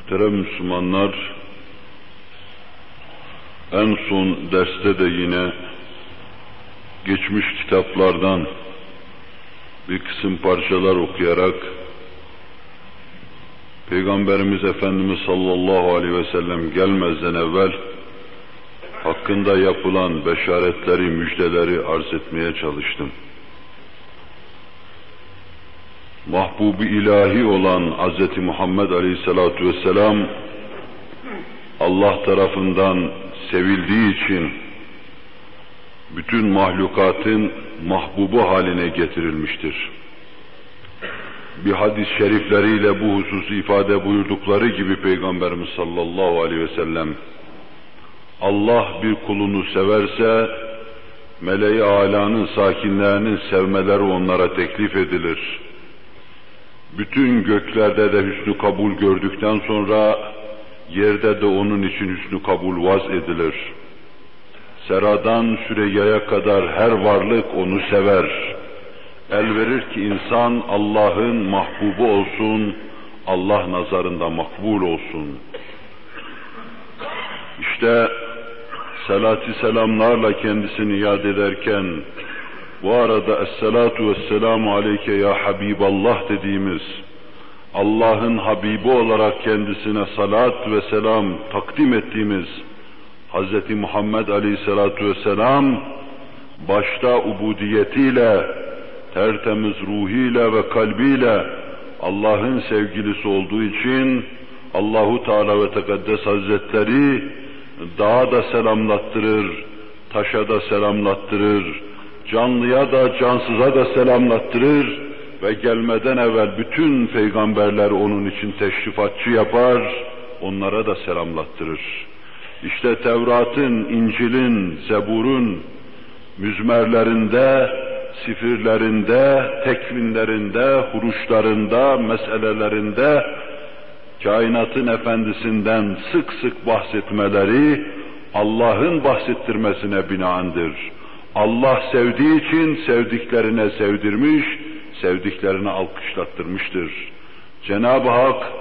Muhterem Müslümanlar, en son derste de yine geçmiş kitaplardan bir kısım parçalar okuyarak Peygamberimiz Efendimiz sallallahu aleyhi ve sellem gelmezden evvel hakkında yapılan beşaretleri, müjdeleri arz etmeye çalıştım. Mahbubi ilahi olan Hz. Muhammed Aleyhisselatü Vesselam Allah tarafından sevildiği için bütün mahlukatın mahbubu haline getirilmiştir. Bir hadis-i şerifleriyle bu hususu ifade buyurdukları gibi Peygamberimiz sallallahu aleyhi ve sellem Allah bir kulunu severse meleği alanın sakinlerinin sevmeleri onlara teklif edilir. Bütün göklerde de hüsnü kabul gördükten sonra yerde de onun için hüsnü kabul vaz edilir. Seradan Süreyya'ya kadar her varlık onu sever. El verir ki insan Allah'ın mahbubu olsun, Allah nazarında makbul olsun. İşte salatü selamlarla kendisini yad ederken bu arada Esselatu Vesselamu Aleyke Ya Habiballah dediğimiz Allah'ın Habibi olarak kendisine salat ve selam takdim ettiğimiz Hz. Muhammed Aleyhisselatu Vesselam başta ubudiyetiyle, tertemiz ruhiyle ve kalbiyle Allah'ın sevgilisi olduğu için Allahu Teala ve Tekaddes Hazretleri dağa da selamlattırır, taşa da selamlattırır, canlıya da cansıza da selamlattırır ve gelmeden evvel bütün peygamberler onun için teşrifatçı yapar, onlara da selamlattırır. İşte Tevrat'ın, İncil'in, Zebur'un müzmerlerinde, sifirlerinde, tekvinlerinde, huruşlarında, meselelerinde kainatın efendisinden sık sık bahsetmeleri Allah'ın bahsettirmesine binaendir. Allah sevdiği için sevdiklerine sevdirmiş, sevdiklerine alkışlattırmıştır. Cenab-ı Hak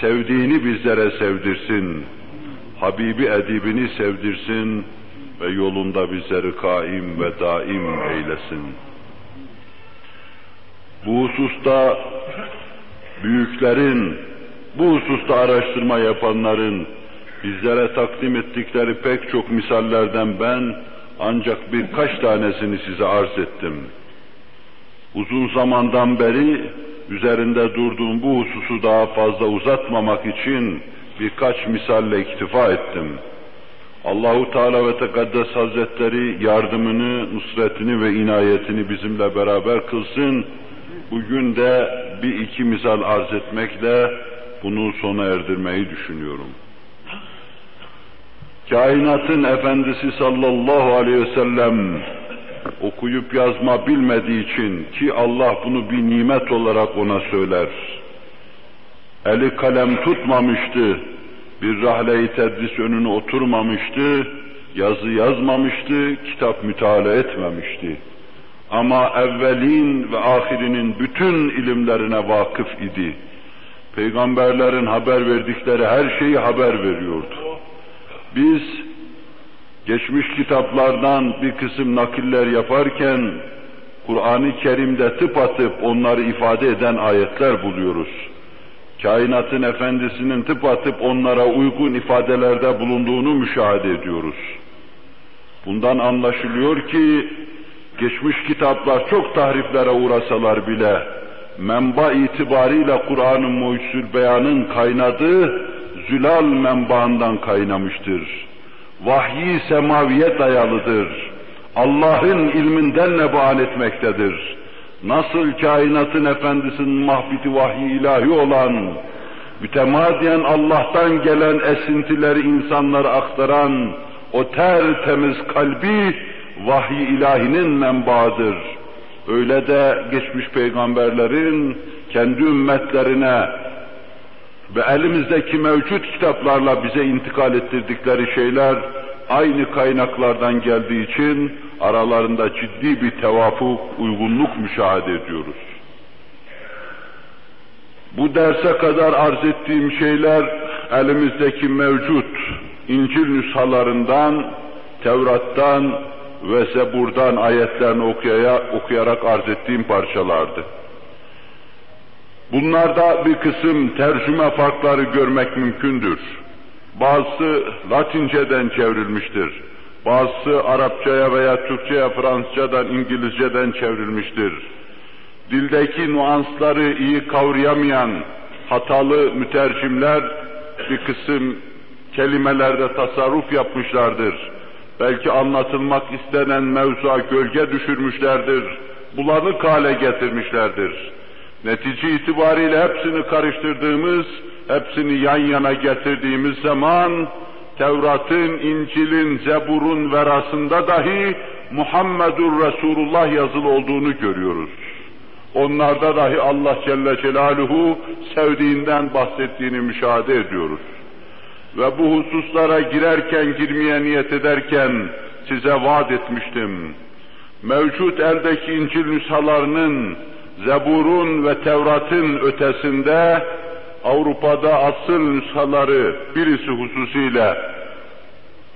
sevdiğini bizlere sevdirsin, Habibi edibini sevdirsin ve yolunda bizleri kaim ve daim eylesin. Bu hususta büyüklerin, bu hususta araştırma yapanların bizlere takdim ettikleri pek çok misallerden ben ancak birkaç tanesini size arz ettim. Uzun zamandan beri üzerinde durduğum bu hususu daha fazla uzatmamak için birkaç misalle iktifa ettim. Allahu Teala ve Tekaddes Hazretleri yardımını, nusretini ve inayetini bizimle beraber kılsın. Bugün de bir iki misal arz etmekle bunu sona erdirmeyi düşünüyorum. Kainatın efendisi sallallahu aleyhi ve sellem okuyup yazma bilmediği için ki Allah bunu bir nimet olarak ona söyler. Eli kalem tutmamıştı, bir rahle-i tedris önüne oturmamıştı, yazı yazmamıştı, kitap müteala etmemişti. Ama evvelin ve ahirinin bütün ilimlerine vakıf idi. Peygamberlerin haber verdikleri her şeyi haber veriyordu. Biz geçmiş kitaplardan bir kısım nakiller yaparken Kur'an-ı Kerim'de tıpatıp onları ifade eden ayetler buluyoruz. Kainatın efendisinin tıpatıp onlara uygun ifadelerde bulunduğunu müşahede ediyoruz. Bundan anlaşılıyor ki geçmiş kitaplar çok tahriflere uğrasalar bile menba itibariyle Kur'an-ı Mucizül Beyan'ın kaynadığı zülal menbaından kaynamıştır. Vahyi semaviye dayalıdır. Allah'ın ilminden nebaal etmektedir. Nasıl kainatın efendisinin mahbiti vahyi ilahi olan, mütemadiyen Allah'tan gelen esintileri insanlara aktaran o tertemiz kalbi vahyi ilahinin menbaadır. Öyle de geçmiş peygamberlerin kendi ümmetlerine ve elimizdeki mevcut kitaplarla bize intikal ettirdikleri şeyler aynı kaynaklardan geldiği için aralarında ciddi bir tevafuk, uygunluk müşahede ediyoruz. Bu derse kadar arz ettiğim şeyler elimizdeki mevcut İncil nüshalarından, Tevrat'tan ve Zebur'dan ayetlerini okuyarak arz ettiğim parçalardı. Bunlarda bir kısım tercüme farkları görmek mümkündür. Bazısı Latinceden çevrilmiştir. Bazısı Arapçaya veya Türkçe'ye, Fransızcadan, İngilizceden çevrilmiştir. Dildeki nuansları iyi kavrayamayan hatalı mütercimler bir kısım kelimelerde tasarruf yapmışlardır. Belki anlatılmak istenen mevzuya gölge düşürmüşlerdir. Bulanık hale getirmişlerdir. Netice itibariyle hepsini karıştırdığımız, hepsini yan yana getirdiğimiz zaman Tevrat'ın, İncil'in, Zebur'un verasında dahi Muhammedur Resulullah yazılı olduğunu görüyoruz. Onlarda dahi Allah Celle Celaluhu sevdiğinden bahsettiğini müşahede ediyoruz. Ve bu hususlara girerken, girmeye niyet ederken size vaat etmiştim. Mevcut eldeki İncil nüshalarının, Zebur'un ve Tevrat'ın ötesinde Avrupa'da asıl nüshaları birisi hususiyle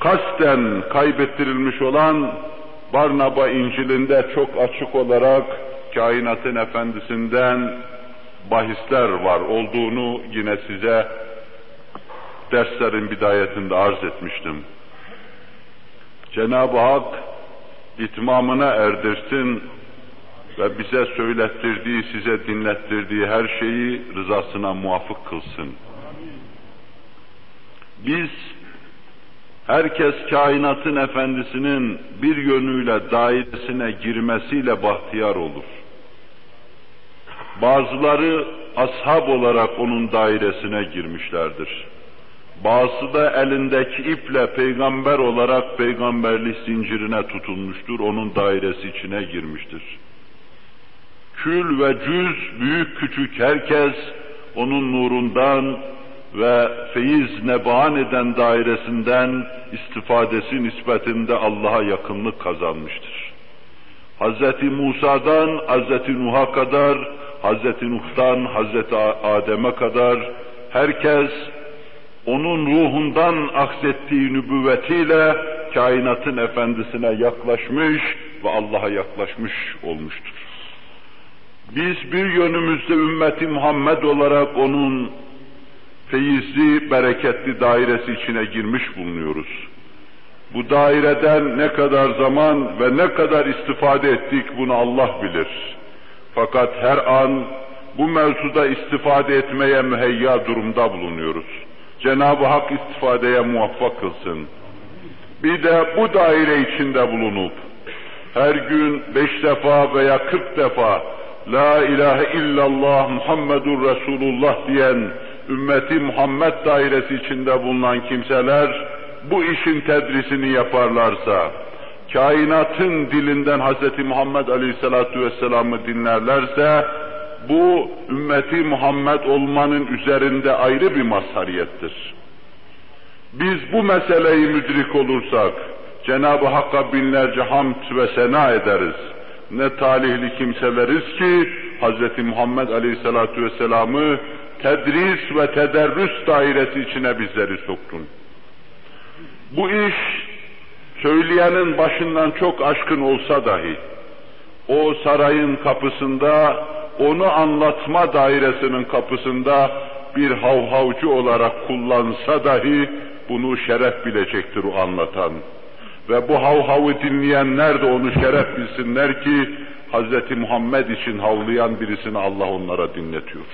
kasten kaybettirilmiş olan Barnaba İncil'inde çok açık olarak kainatın efendisinden bahisler var olduğunu yine size derslerin bidayetinde arz etmiştim. Cenab-ı Hak itmamına erdirsin ve bize söylettirdiği, size dinlettirdiği her şeyi rızasına muvafık kılsın. Biz, herkes kainatın efendisinin bir yönüyle dairesine girmesiyle bahtiyar olur. Bazıları ashab olarak onun dairesine girmişlerdir. Bazısı da elindeki iple peygamber olarak peygamberlik zincirine tutulmuştur, onun dairesi içine girmiştir. Kül ve cüz, büyük küçük herkes onun nurundan ve feyiz neban eden dairesinden istifadesi nispetinde Allah'a yakınlık kazanmıştır. Hz. Musa'dan Hz. Nuh'a kadar, Hz. Nuh'tan Hz. Adem'e kadar herkes onun ruhundan aksettiği nübüvvetiyle kainatın efendisine yaklaşmış ve Allah'a yaklaşmış olmuştur. Biz bir yönümüzde ümmeti Muhammed olarak onun feyizli, bereketli dairesi içine girmiş bulunuyoruz. Bu daireden ne kadar zaman ve ne kadar istifade ettik bunu Allah bilir. Fakat her an bu mevzuda istifade etmeye müheyya durumda bulunuyoruz. Cenab-ı Hak istifadeye muvaffak kılsın. Bir de bu daire içinde bulunup her gün beş defa veya kırk defa La ilahe illallah Muhammedur Resulullah diyen ümmeti Muhammed dairesi içinde bulunan kimseler bu işin tedrisini yaparlarsa, kainatın dilinden Hz. Muhammed Aleyhisselatü Vesselam'ı dinlerlerse, bu ümmeti Muhammed olmanın üzerinde ayrı bir mazhariyettir. Biz bu meseleyi müdrik olursak, Cenab-ı Hakk'a binlerce hamd ve sena ederiz. Ne talihli kimseleriz ki Hz. Muhammed Aleyhisselatü Vesselam'ı tedris ve tederrüs dairesi içine bizleri soktun. Bu iş söyleyenin başından çok aşkın olsa dahi o sarayın kapısında onu anlatma dairesinin kapısında bir havhavcı olarak kullansa dahi bunu şeref bilecektir o anlatan. Ve bu havhavı dinleyenler de onu şeref bilsinler ki Hz. Muhammed için havlayan birisini Allah onlara dinletiyor.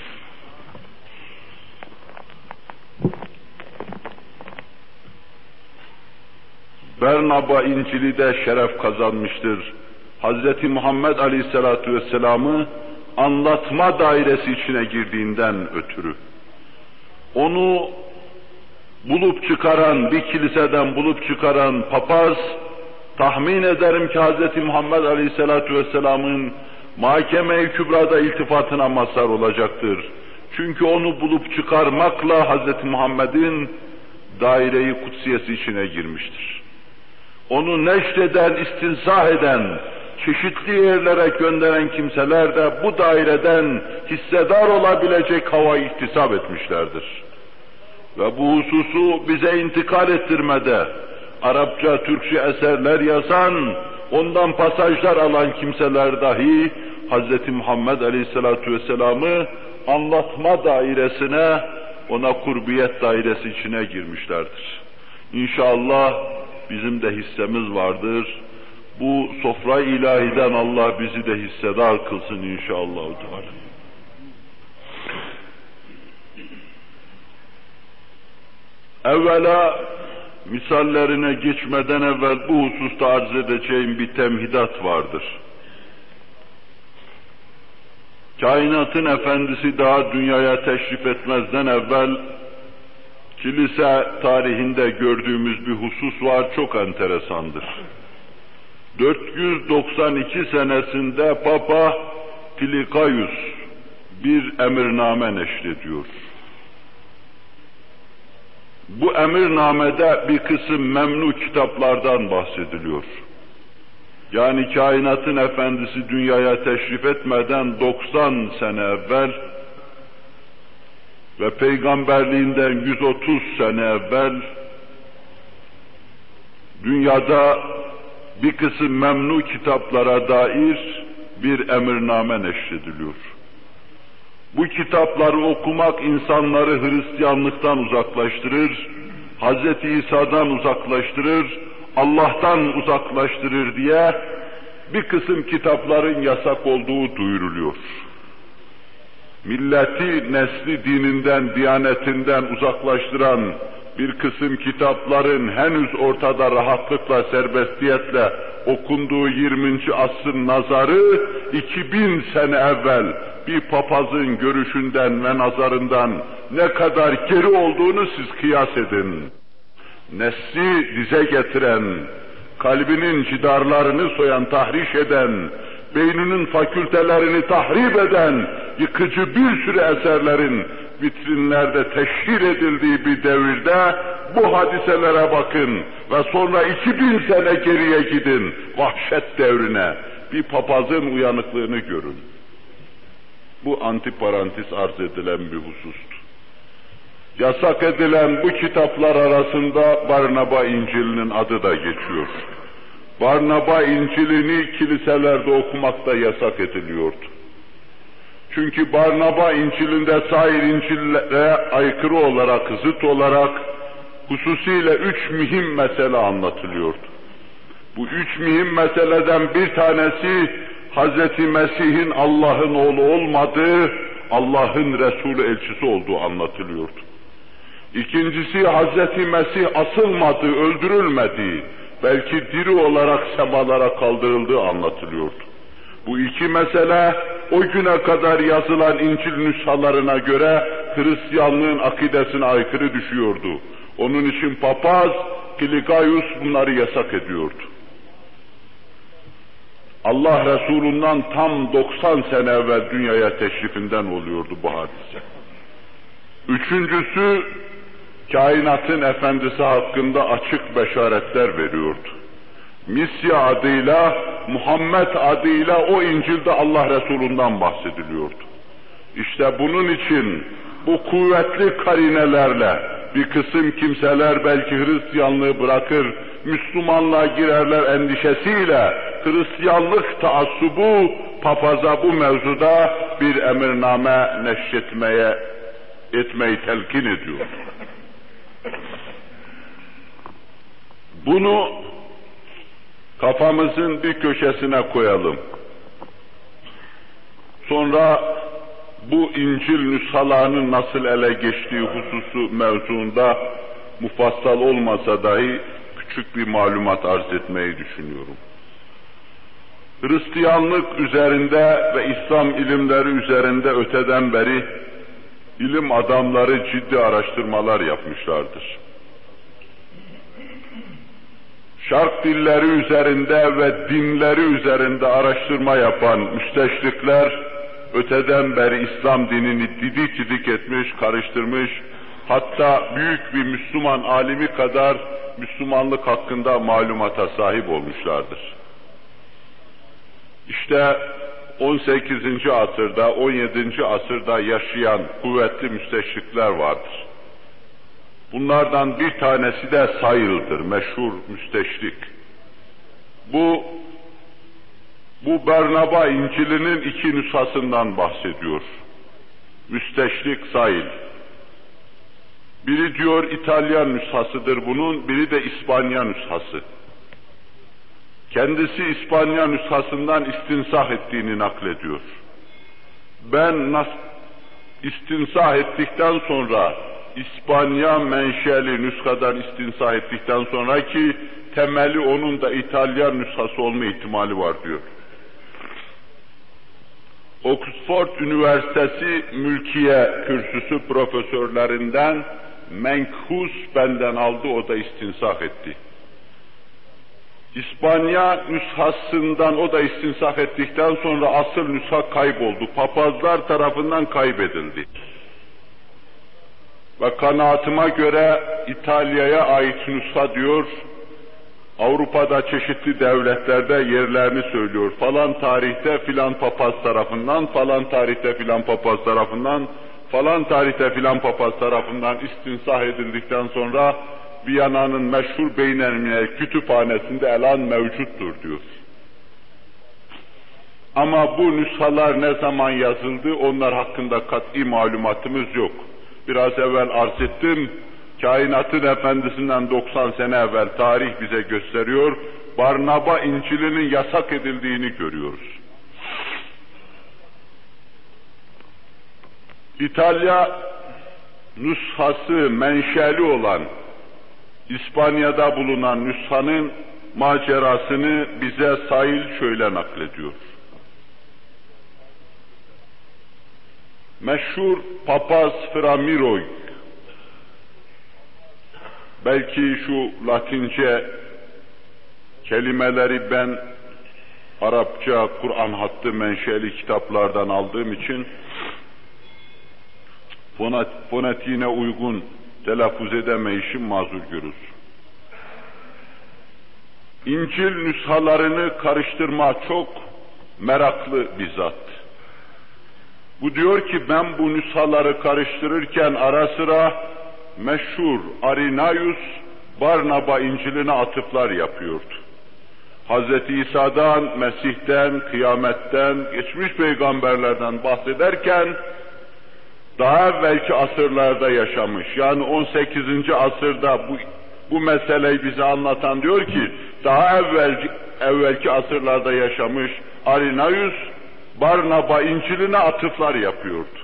Bernaba İncil'i de şeref kazanmıştır. Hz. Muhammed Aleyhisselatü Vesselam'ı anlatma dairesi içine girdiğinden ötürü. Onu bulup çıkaran, bir kiliseden bulup çıkaran papaz, tahmin ederim ki Hz. Muhammed Aleyhisselatü Vesselam'ın mahkeme-i kübrada iltifatına mazhar olacaktır. Çünkü onu bulup çıkarmakla Hz. Muhammed'in daireyi kutsiyesi içine girmiştir. Onu neşreden, istinzah eden, çeşitli yerlere gönderen kimseler de bu daireden hissedar olabilecek havayı iktisap etmişlerdir. Ve bu hususu bize intikal ettirmede, Arapça, Türkçe eserler yazan, ondan pasajlar alan kimseler dahi Hz. Muhammed Aleyhisselatü Vesselam'ı anlatma dairesine, ona kurbiyet dairesi içine girmişlerdir. İnşallah bizim de hissemiz vardır. Bu sofra ilahiden Allah bizi de hissedar kılsın inşallah. Evvela misallerine geçmeden evvel bu hususta arz edeceğim bir temhidat vardır. Kainatın efendisi daha dünyaya teşrif etmezden evvel kilise tarihinde gördüğümüz bir husus var, çok enteresandır. 492 senesinde Papa Tilikayus bir emirname neşrediyor. Bu emirnamede bir kısım memnu kitaplardan bahsediliyor. Yani kainatın efendisi dünyaya teşrif etmeden 90 sene evvel ve peygamberliğinden 130 sene evvel dünyada bir kısım memnu kitaplara dair bir emirname neşrediliyor. Bu kitapları okumak insanları Hristiyanlıktan uzaklaştırır, Hz. İsa'dan uzaklaştırır, Allah'tan uzaklaştırır diye bir kısım kitapların yasak olduğu duyuruluyor. Milleti nesli dininden, diyanetinden uzaklaştıran bir kısım kitapların henüz ortada rahatlıkla, serbestiyetle okunduğu 20. asrın nazarı 2000 sene evvel bir papazın görüşünden ve nazarından ne kadar geri olduğunu siz kıyas edin. Nesli dize getiren, kalbinin cidarlarını soyan, tahriş eden, beyninin fakültelerini tahrip eden yıkıcı bir sürü eserlerin vitrinlerde teşhir edildiği bir devirde bu hadiselere bakın ve sonra 2000 sene geriye gidin vahşet devrine bir papazın uyanıklığını görün. Bu antiparantis arz edilen bir husustu. Yasak edilen bu kitaplar arasında Barnaba İncil'inin adı da geçiyor. Barnaba İncil'ini kiliselerde okumakta yasak ediliyordu. Çünkü Barnaba İncil'inde sair İncil'lere aykırı olarak, zıt olarak hususiyle üç mühim mesele anlatılıyordu. Bu üç mühim meseleden bir tanesi Hz. Mesih'in Allah'ın oğlu olmadığı, Allah'ın Resulü elçisi olduğu anlatılıyordu. İkincisi Hz. Mesih asılmadı, öldürülmedi, belki diri olarak semalara kaldırıldığı anlatılıyordu. Bu iki mesele o güne kadar yazılan İncil nüshalarına göre Hristiyanlığın akidesine aykırı düşüyordu. Onun için papaz Kilikayus bunları yasak ediyordu. Allah Resulü'nden tam 90 sene evvel dünyaya teşrifinden oluyordu bu hadise. Üçüncüsü, kainatın efendisi hakkında açık beşaretler veriyordu. Misya adıyla, Muhammed adıyla o İncil'de Allah Resulü'nden bahsediliyordu. İşte bunun için bu kuvvetli karinelerle bir kısım kimseler belki Hristiyanlığı bırakır, Müslümanlığa girerler endişesiyle Hristiyanlık taassubu papaza bu mevzuda bir emirname neşretmeye etmeyi telkin ediyor. Bunu kafamızın bir köşesine koyalım. Sonra bu İncil nüshalarının nasıl ele geçtiği hususu mevzuunda mufassal olmasa dahi küçük bir malumat arz etmeyi düşünüyorum. Hristiyanlık üzerinde ve İslam ilimleri üzerinde öteden beri ilim adamları ciddi araştırmalar yapmışlardır. Şark dilleri üzerinde ve dinleri üzerinde araştırma yapan müsteşrikler öteden beri İslam dinini didik didik etmiş, karıştırmış, hatta büyük bir Müslüman alimi kadar Müslümanlık hakkında malumata sahip olmuşlardır. İşte 18. asırda, 17. asırda yaşayan kuvvetli müsteşrikler vardır. Bunlardan bir tanesi de Sayıl'dır, meşhur müsteşrik. Bu bu Bernaba İncil'inin iki nüshasından bahsediyor. Müsteşrik Sayıl. Biri diyor İtalyan nüshasıdır bunun, biri de İspanya nüshası. Kendisi İspanya nüshasından istinsah ettiğini naklediyor. Ben nas istinsah ettikten sonra İspanya menşeli nüskadan istinsah ettikten sonra ki temeli onun da İtalyan nüshası olma ihtimali var diyor. Oxford Üniversitesi Mülkiye Kürsüsü profesörlerinden menkhus benden aldı, o da istinsah etti. İspanya nüshasından o da istinsah ettikten sonra asıl nüsha kayboldu. Papazlar tarafından kaybedildi. Ve kanaatıma göre İtalya'ya ait nüsha diyor, Avrupa'da çeşitli devletlerde yerlerini söylüyor. Falan tarihte filan papaz tarafından, falan tarihte filan papaz tarafından, falan tarihte filan papaz tarafından istinsah edildikten sonra Viyana'nın meşhur Beynermiye kütüphanesinde elan mevcuttur diyor. Ama bu nüshalar ne zaman yazıldı onlar hakkında kat'i malumatımız yok. Biraz evvel arz ettim, kainatın efendisinden 90 sene evvel tarih bize gösteriyor, Barnaba İncil'inin yasak edildiğini görüyoruz. İtalya nüshası menşeli olan İspanya'da bulunan nüshanın macerasını bize Sail şöyle naklediyor. Meşhur papaz Framiroy, belki şu Latince kelimeleri ben Arapça, Kur'an hattı menşeli kitaplardan aldığım için fonetiğine uygun telaffuz edemeyişim mazur görür. İncil nüshalarını karıştırma çok meraklı bir zat. Bu diyor ki ben bu nüshaları karıştırırken ara sıra meşhur Arinaius Barnaba İncil'ine atıflar yapıyordu. Hz. İsa'dan, Mesih'ten, kıyametten, geçmiş peygamberlerden bahsederken daha evvelki asırlarda yaşamış. Yani 18. asırda bu bu meseleyi bize anlatan diyor ki daha evvelki, evvelki asırlarda yaşamış Arinaius Barnaba İncil'ine atıflar yapıyordu.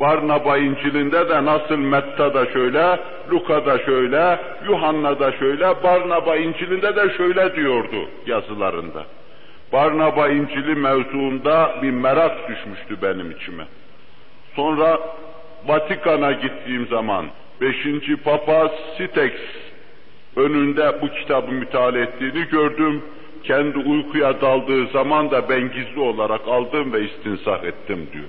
Barnaba İncil'inde de nasıl Metta'da şöyle, Luka'da şöyle, Yuhanna'da şöyle, Barnaba İncil'inde de şöyle diyordu yazılarında. Barnaba İncil'i mevzuunda bir merak düşmüştü benim içime. Sonra Vatikan'a gittiğim zaman 5. Papa Sitex önünde bu kitabı müteala ettiğini gördüm. Kendi uykuya daldığı zaman da ben gizli olarak aldım ve istinsah ettim diyor.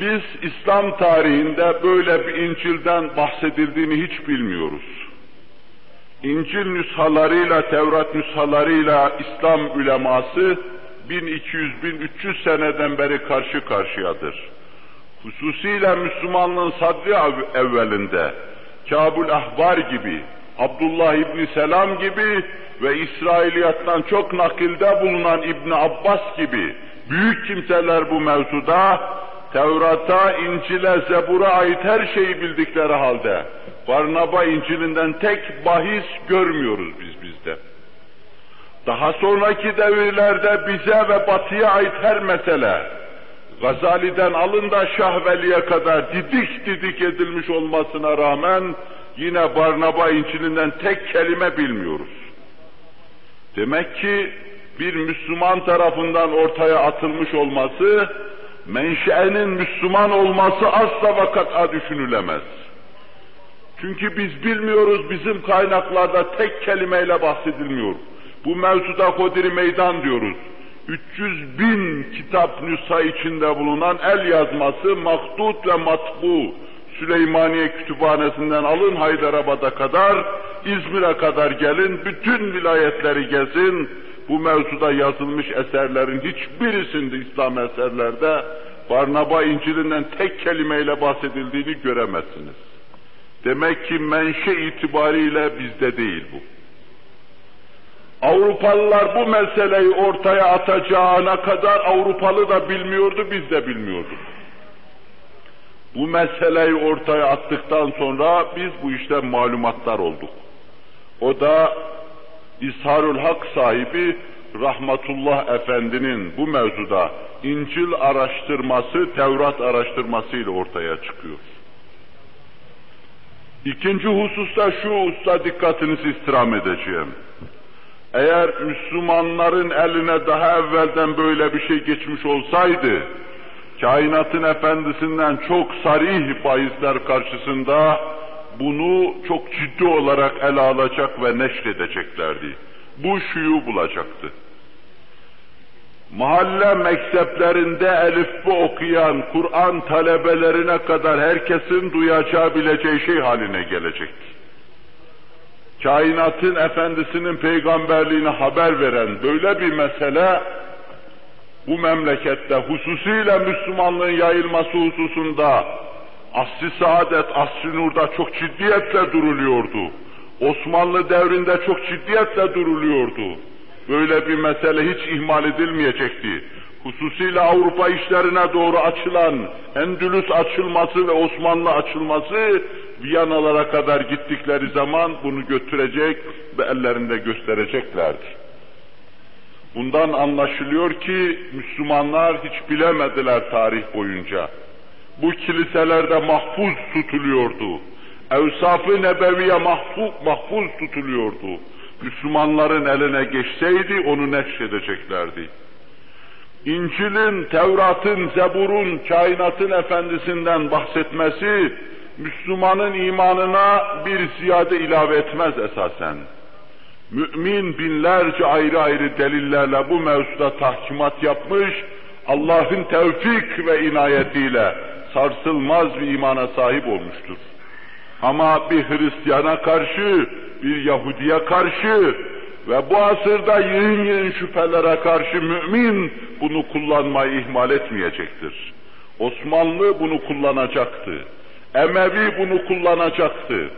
Biz İslam tarihinde böyle bir İncil'den bahsedildiğini hiç bilmiyoruz. İncil nüshalarıyla, Tevrat nüshalarıyla İslam üleması 1200-1300 seneden beri karşı karşıyadır. Hususiyle Müslümanlığın sadri evvelinde Kabul Ahbar gibi, Abdullah İbni Selam gibi ve İsrailiyattan çok nakilde bulunan İbni Abbas gibi büyük kimseler bu mevzuda Tevrat'a, İncil'e, Zebur'a ait her şeyi bildikleri halde Barnaba İncil'inden tek bahis görmüyoruz biz bizde. Daha sonraki devirlerde bize ve batıya ait her mesele, Gazali'den alın da Şahveli'ye kadar didik didik edilmiş olmasına rağmen yine Barnaba İncil'inden tek kelime bilmiyoruz. Demek ki bir Müslüman tarafından ortaya atılmış olması, menşeinin Müslüman olması asla vakata düşünülemez. Çünkü biz bilmiyoruz, bizim kaynaklarda tek kelimeyle bahsedilmiyor. Bu mevzuda Hodri Meydan diyoruz. 300 bin kitap nüsha içinde bulunan el yazması mahdut ve matbu Süleymaniye Kütüphanesi'nden alın Haydarabad'a kadar, İzmir'e kadar gelin, bütün vilayetleri gezin, bu mevzuda yazılmış eserlerin hiçbirisinde İslam eserlerde Barnaba İncil'inden tek kelimeyle bahsedildiğini göremezsiniz. Demek ki menşe itibariyle bizde değil bu. Avrupalılar bu meseleyi ortaya atacağına kadar Avrupalı da bilmiyordu, biz de bilmiyorduk. Bu meseleyi ortaya attıktan sonra biz bu işten malumatlar olduk. O da İsharul Hak sahibi Rahmetullah Efendi'nin bu mevzuda İncil araştırması, Tevrat araştırması ile ortaya çıkıyor. İkinci hususta şu usta dikkatinizi istirham edeceğim. Eğer Müslümanların eline daha evvelden böyle bir şey geçmiş olsaydı, kainatın efendisinden çok sarih bahisler karşısında bunu çok ciddi olarak ele alacak ve neşredeceklerdi. Bu şuyu bulacaktı. Mahalle mekteplerinde elifbi okuyan Kur'an talebelerine kadar herkesin duyacağı bileceği şey haline gelecekti. Kainatın efendisinin peygamberliğine haber veren böyle bir mesele bu memlekette hususiyle Müslümanlığın yayılması hususunda asr-ı saadet, asr-ı nurda çok ciddiyetle duruluyordu. Osmanlı devrinde çok ciddiyetle duruluyordu. Böyle bir mesele hiç ihmal edilmeyecekti. Hususiyle Avrupa işlerine doğru açılan Endülüs açılması ve Osmanlı açılması Viyanalara kadar gittikleri zaman bunu götürecek ve ellerinde göstereceklerdi. Bundan anlaşılıyor ki Müslümanlar hiç bilemediler tarih boyunca. Bu kiliselerde mahfuz tutuluyordu. Evsaf-ı nebeviye mahfuz, mahfuz tutuluyordu. Müslümanların eline geçseydi onu neşredeceklerdi. İncil'in, Tevrat'ın, Zebur'un, kainatın efendisinden bahsetmesi, Müslümanın imanına bir ziyade ilave etmez esasen. Mümin binlerce ayrı ayrı delillerle bu mevzuda tahkimat yapmış, Allah'ın tevfik ve inayetiyle sarsılmaz bir imana sahip olmuştur. Ama bir Hristiyana karşı, bir Yahudiye karşı ve bu asırda yığın yığın şüphelere karşı mümin bunu kullanmayı ihmal etmeyecektir. Osmanlı bunu kullanacaktı. Emevi bunu kullanacaktı.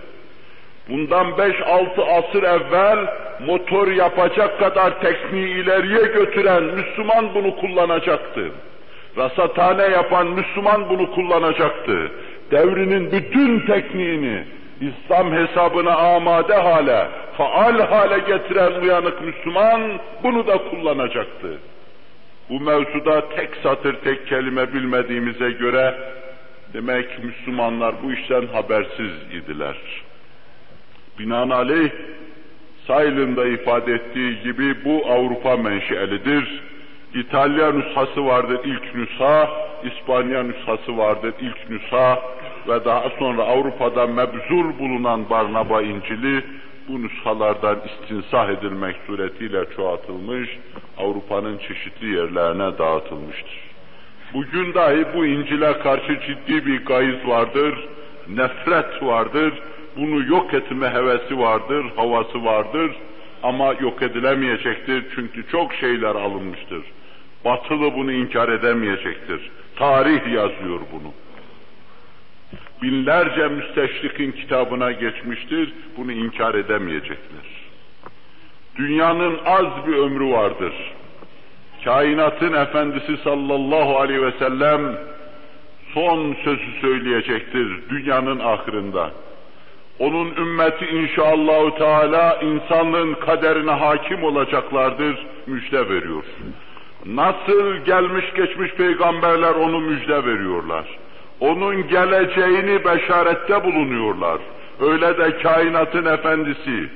Bundan beş altı asır evvel motor yapacak kadar tekniği ileriye götüren Müslüman bunu kullanacaktı. Rasathane yapan Müslüman bunu kullanacaktı. Devrinin bütün tekniğini İslam hesabına amade hale, faal hale getiren uyanık Müslüman bunu da kullanacaktı. Bu mevzuda tek satır tek kelime bilmediğimize göre demek Müslümanlar bu işten habersiz idiler. Binaenaleyh Sayl'ın da ifade ettiği gibi bu Avrupa menşelidir. İtalya nüshası vardır ilk nüsha, İspanya nüshası vardır ilk nüsha ve daha sonra Avrupa'da mebzul bulunan Barnaba İncil'i bu nüshalardan istinsah edilmek suretiyle çoğaltılmış, Avrupa'nın çeşitli yerlerine dağıtılmıştır. Bugün dahi bu İncil'e karşı ciddi bir gayz vardır, nefret vardır, bunu yok etme hevesi vardır, havası vardır ama yok edilemeyecektir çünkü çok şeyler alınmıştır. Batılı bunu inkar edemeyecektir. Tarih yazıyor bunu. Binlerce müsteşrikin kitabına geçmiştir, bunu inkar edemeyecekler. Dünyanın az bir ömrü vardır. Kainatın efendisi sallallahu aleyhi ve sellem son sözü söyleyecektir dünyanın ahırında. Onun ümmeti inşallahü teala insanlığın kaderine hakim olacaklardır, müjde veriyor. Nasıl gelmiş geçmiş peygamberler onu müjde veriyorlar. Onun geleceğini beşarette bulunuyorlar. Öyle de kainatın efendisi,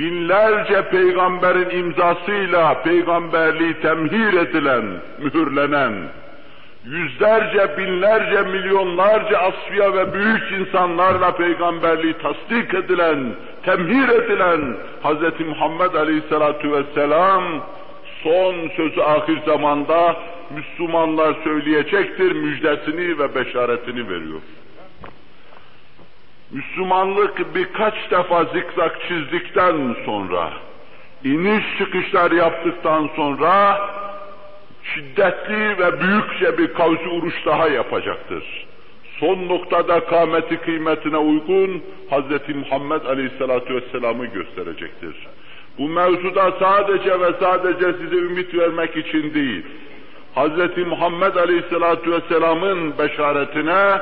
binlerce peygamberin imzasıyla peygamberliği temhir edilen, mühürlenen, yüzlerce, binlerce, milyonlarca asfiya ve büyük insanlarla peygamberliği tasdik edilen, temhir edilen Hz. Muhammed Aleyhisselatü Vesselam son sözü ahir zamanda Müslümanlar söyleyecektir müjdesini ve beşaretini veriyor. Müslümanlık birkaç defa zikzak çizdikten sonra, iniş çıkışlar yaptıktan sonra şiddetli ve büyükçe bir kavzi uruş daha yapacaktır. Son noktada kâmeti kıymetine uygun Hz. Muhammed Aleyhisselatü Vesselam'ı gösterecektir. Bu mevzuda sadece ve sadece size ümit vermek için değil, Hz. Muhammed Aleyhisselatü Vesselam'ın beşaretine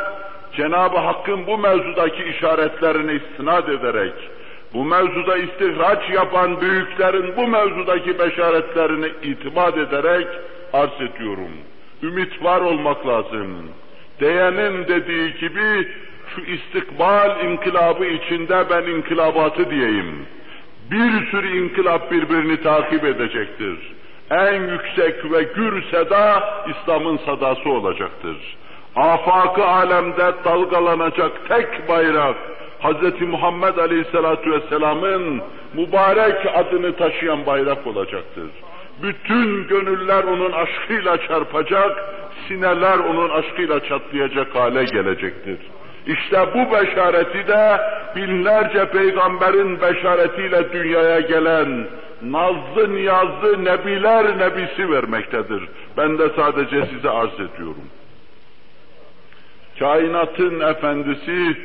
Cenab-ı Hakk'ın bu mevzudaki işaretlerini istinad ederek, bu mevzuda istihraç yapan büyüklerin bu mevzudaki beşaretlerini itimat ederek arz ediyorum. Ümit var olmak lazım. Değenin dediği gibi şu istikbal inkılabı içinde ben inkılabatı diyeyim. Bir sürü inkılap birbirini takip edecektir. En yüksek ve gür seda İslam'ın sadası olacaktır. Afakı alemde dalgalanacak tek bayrak Hz. Muhammed Aleyhisselatü Vesselam'ın mübarek adını taşıyan bayrak olacaktır. Bütün gönüller onun aşkıyla çarpacak, sineler onun aşkıyla çatlayacak hale gelecektir. İşte bu beşareti de binlerce peygamberin beşaretiyle dünyaya gelen nazlı niyazlı nebiler nebisi vermektedir. Ben de sadece size arz ediyorum. Kainatın efendisi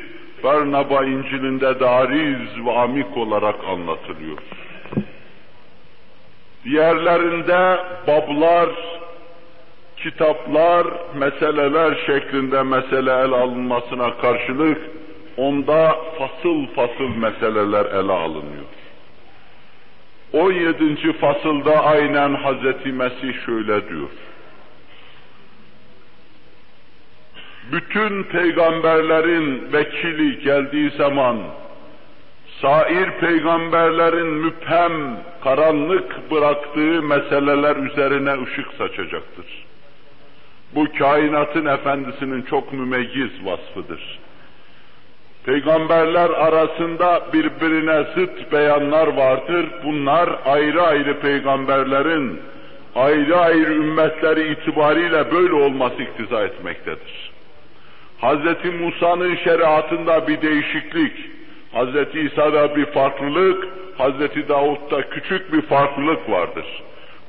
Barnaba İncil'inde dariz ve amik olarak anlatılıyor. Diğerlerinde bablar, kitaplar, meseleler şeklinde mesele el alınmasına karşılık onda fasıl fasıl meseleler ele alınıyor. 17. fasılda aynen Hazreti Mesih şöyle diyor. Bütün peygamberlerin vekili geldiği zaman sair peygamberlerin müphem, karanlık bıraktığı meseleler üzerine ışık saçacaktır. Bu kainatın efendisinin çok mümeyyiz vasfıdır. Peygamberler arasında birbirine zıt beyanlar vardır. Bunlar ayrı ayrı peygamberlerin ayrı ayrı ümmetleri itibariyle böyle olması iktiza etmektedir. Hz. Musa'nın şeriatında bir değişiklik, Hz. İsa'da bir farklılık, Hz. Davud'da küçük bir farklılık vardır.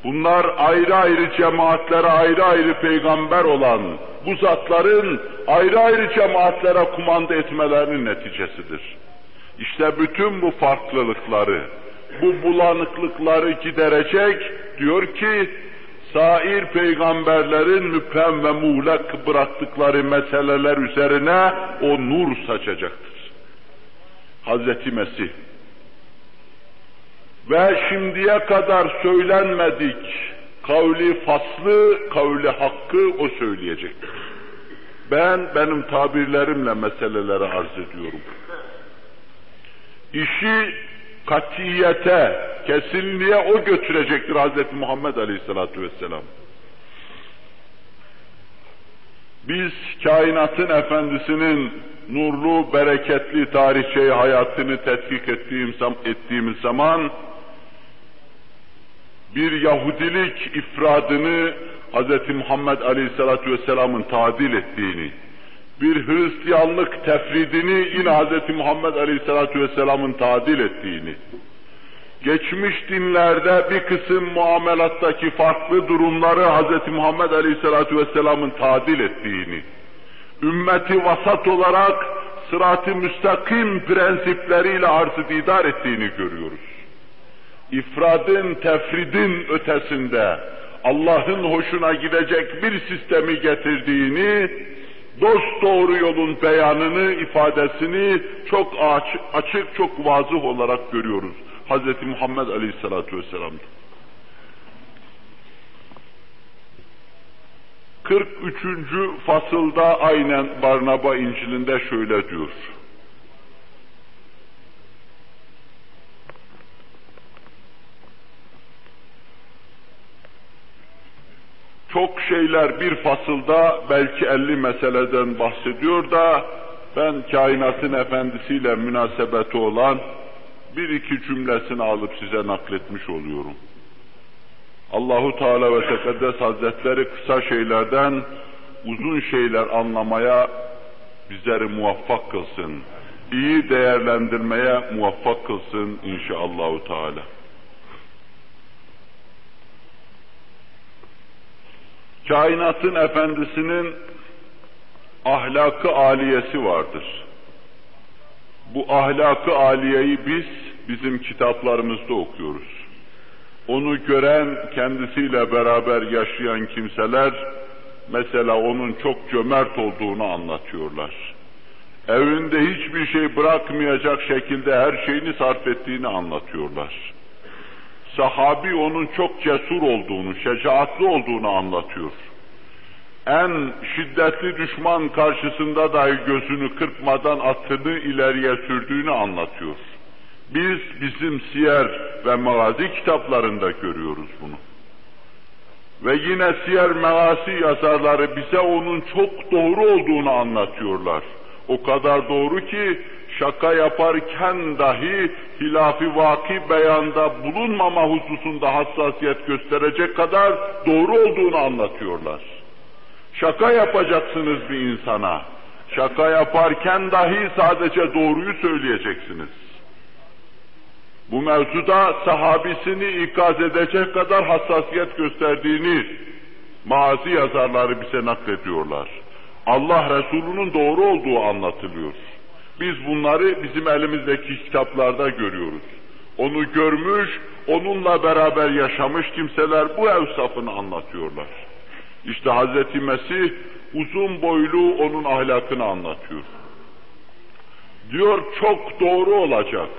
Bunlar ayrı ayrı cemaatlere ayrı ayrı peygamber olan bu zatların ayrı ayrı cemaatlere kumanda etmelerinin neticesidir. İşte bütün bu farklılıkları, bu bulanıklıkları giderecek diyor ki sair peygamberlerin müphem ve muğlak bıraktıkları meseleler üzerine o nur saçacaktır. Hazreti Mesih. Ve şimdiye kadar söylenmedik kavli faslı, kavli hakkı o söyleyecektir. Ben benim tabirlerimle meseleleri arz ediyorum. İşi katiyete, kesinliğe o götürecektir Hz. Muhammed Aleyhisselatü Vesselam. Biz kainatın efendisinin nurlu, bereketli tarihçeyi hayatını tetkik ettiğim, ettiğimiz zaman bir Yahudilik ifradını Hz. Muhammed Aleyhisselatü Vesselam'ın tadil ettiğini, bir Hristiyanlık tefridini yine Hz. Muhammed Aleyhisselatü Vesselam'ın tadil ettiğini, geçmiş dinlerde bir kısım muamelattaki farklı durumları Hz. Muhammed Aleyhisselatü Vesselam'ın tadil ettiğini, ümmeti vasat olarak sırat-ı müstakim prensipleriyle arz didar ettiğini görüyoruz. İfradın, tefridin ötesinde Allah'ın hoşuna gidecek bir sistemi getirdiğini, dost doğru yolun beyanını, ifadesini çok açık, çok vazıh olarak görüyoruz. Hz. Muhammed Aleyhisselatü Vesselam'da. 43. fasılda aynen Barnaba İncil'inde şöyle diyor. Çok şeyler bir fasılda belki elli meseleden bahsediyor da ben kainatın efendisiyle münasebeti olan bir iki cümlesini alıp size nakletmiş oluyorum. Allahu Teala ve Tekaddes Hazretleri kısa şeylerden uzun şeyler anlamaya bizleri muvaffak kılsın. İyi değerlendirmeye muvaffak kılsın inşallahü teala. Kainatın efendisinin ahlakı aliyesi vardır. Bu ahlakı aliyeyi biz bizim kitaplarımızda okuyoruz. Onu gören, kendisiyle beraber yaşayan kimseler mesela onun çok cömert olduğunu anlatıyorlar. Evinde hiçbir şey bırakmayacak şekilde her şeyini sarf ettiğini anlatıyorlar. Sahabi onun çok cesur olduğunu, şecaatli olduğunu anlatıyor. En şiddetli düşman karşısında dahi gözünü kırpmadan atını ileriye sürdüğünü anlatıyor. Biz bizim siyer ve magazi kitaplarında görüyoruz bunu. Ve yine siyer megasi yazarları bize onun çok doğru olduğunu anlatıyorlar. O kadar doğru ki şaka yaparken dahi hilafi vaki beyanda bulunmama hususunda hassasiyet gösterecek kadar doğru olduğunu anlatıyorlar. Şaka yapacaksınız bir insana. Şaka yaparken dahi sadece doğruyu söyleyeceksiniz. Bu mevzuda sahabisini ikaz edecek kadar hassasiyet gösterdiğini mazi yazarları bize naklediyorlar. Allah Resulü'nün doğru olduğu anlatılıyor. Biz bunları bizim elimizdeki kitaplarda görüyoruz. Onu görmüş, onunla beraber yaşamış kimseler bu evsafını anlatıyorlar. İşte Hz. Mesih uzun boylu onun ahlakını anlatıyor. Diyor çok doğru olacak.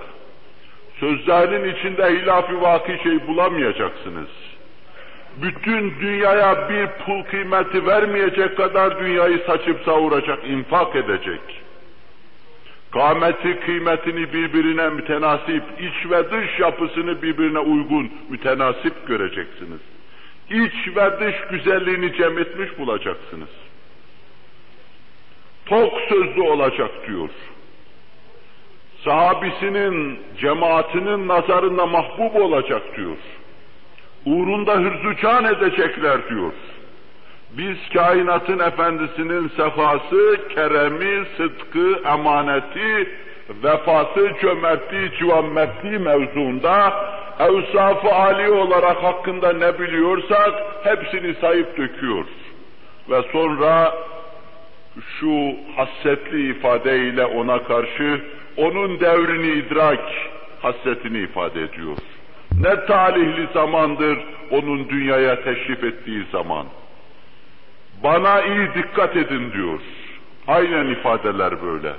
Sözlerinin içinde hilafi vaki şey bulamayacaksınız. Bütün dünyaya bir pul kıymeti vermeyecek kadar dünyayı saçıp savuracak, infak edecek. Kâmeti kıymetini birbirine mütenasip, iç ve dış yapısını birbirine uygun, mütenasip göreceksiniz. İç ve dış güzelliğini cem etmiş bulacaksınız. Tok sözlü olacak diyor sahabisinin, cemaatinin nazarında mahbub olacak diyor. Uğrunda hürzücan edecekler diyor. Biz kainatın efendisinin sefası, keremi, sıdkı, emaneti, vefası, cömertliği, civanmertliği mevzuunda evsaf-ı âli olarak hakkında ne biliyorsak hepsini sayıp döküyor. Ve sonra şu hassetli ifadeyle ona karşı onun devrini idrak hasretini ifade ediyor. Ne talihli zamandır onun dünyaya teşrif ettiği zaman. Bana iyi dikkat edin diyor. Aynen ifadeler böyle.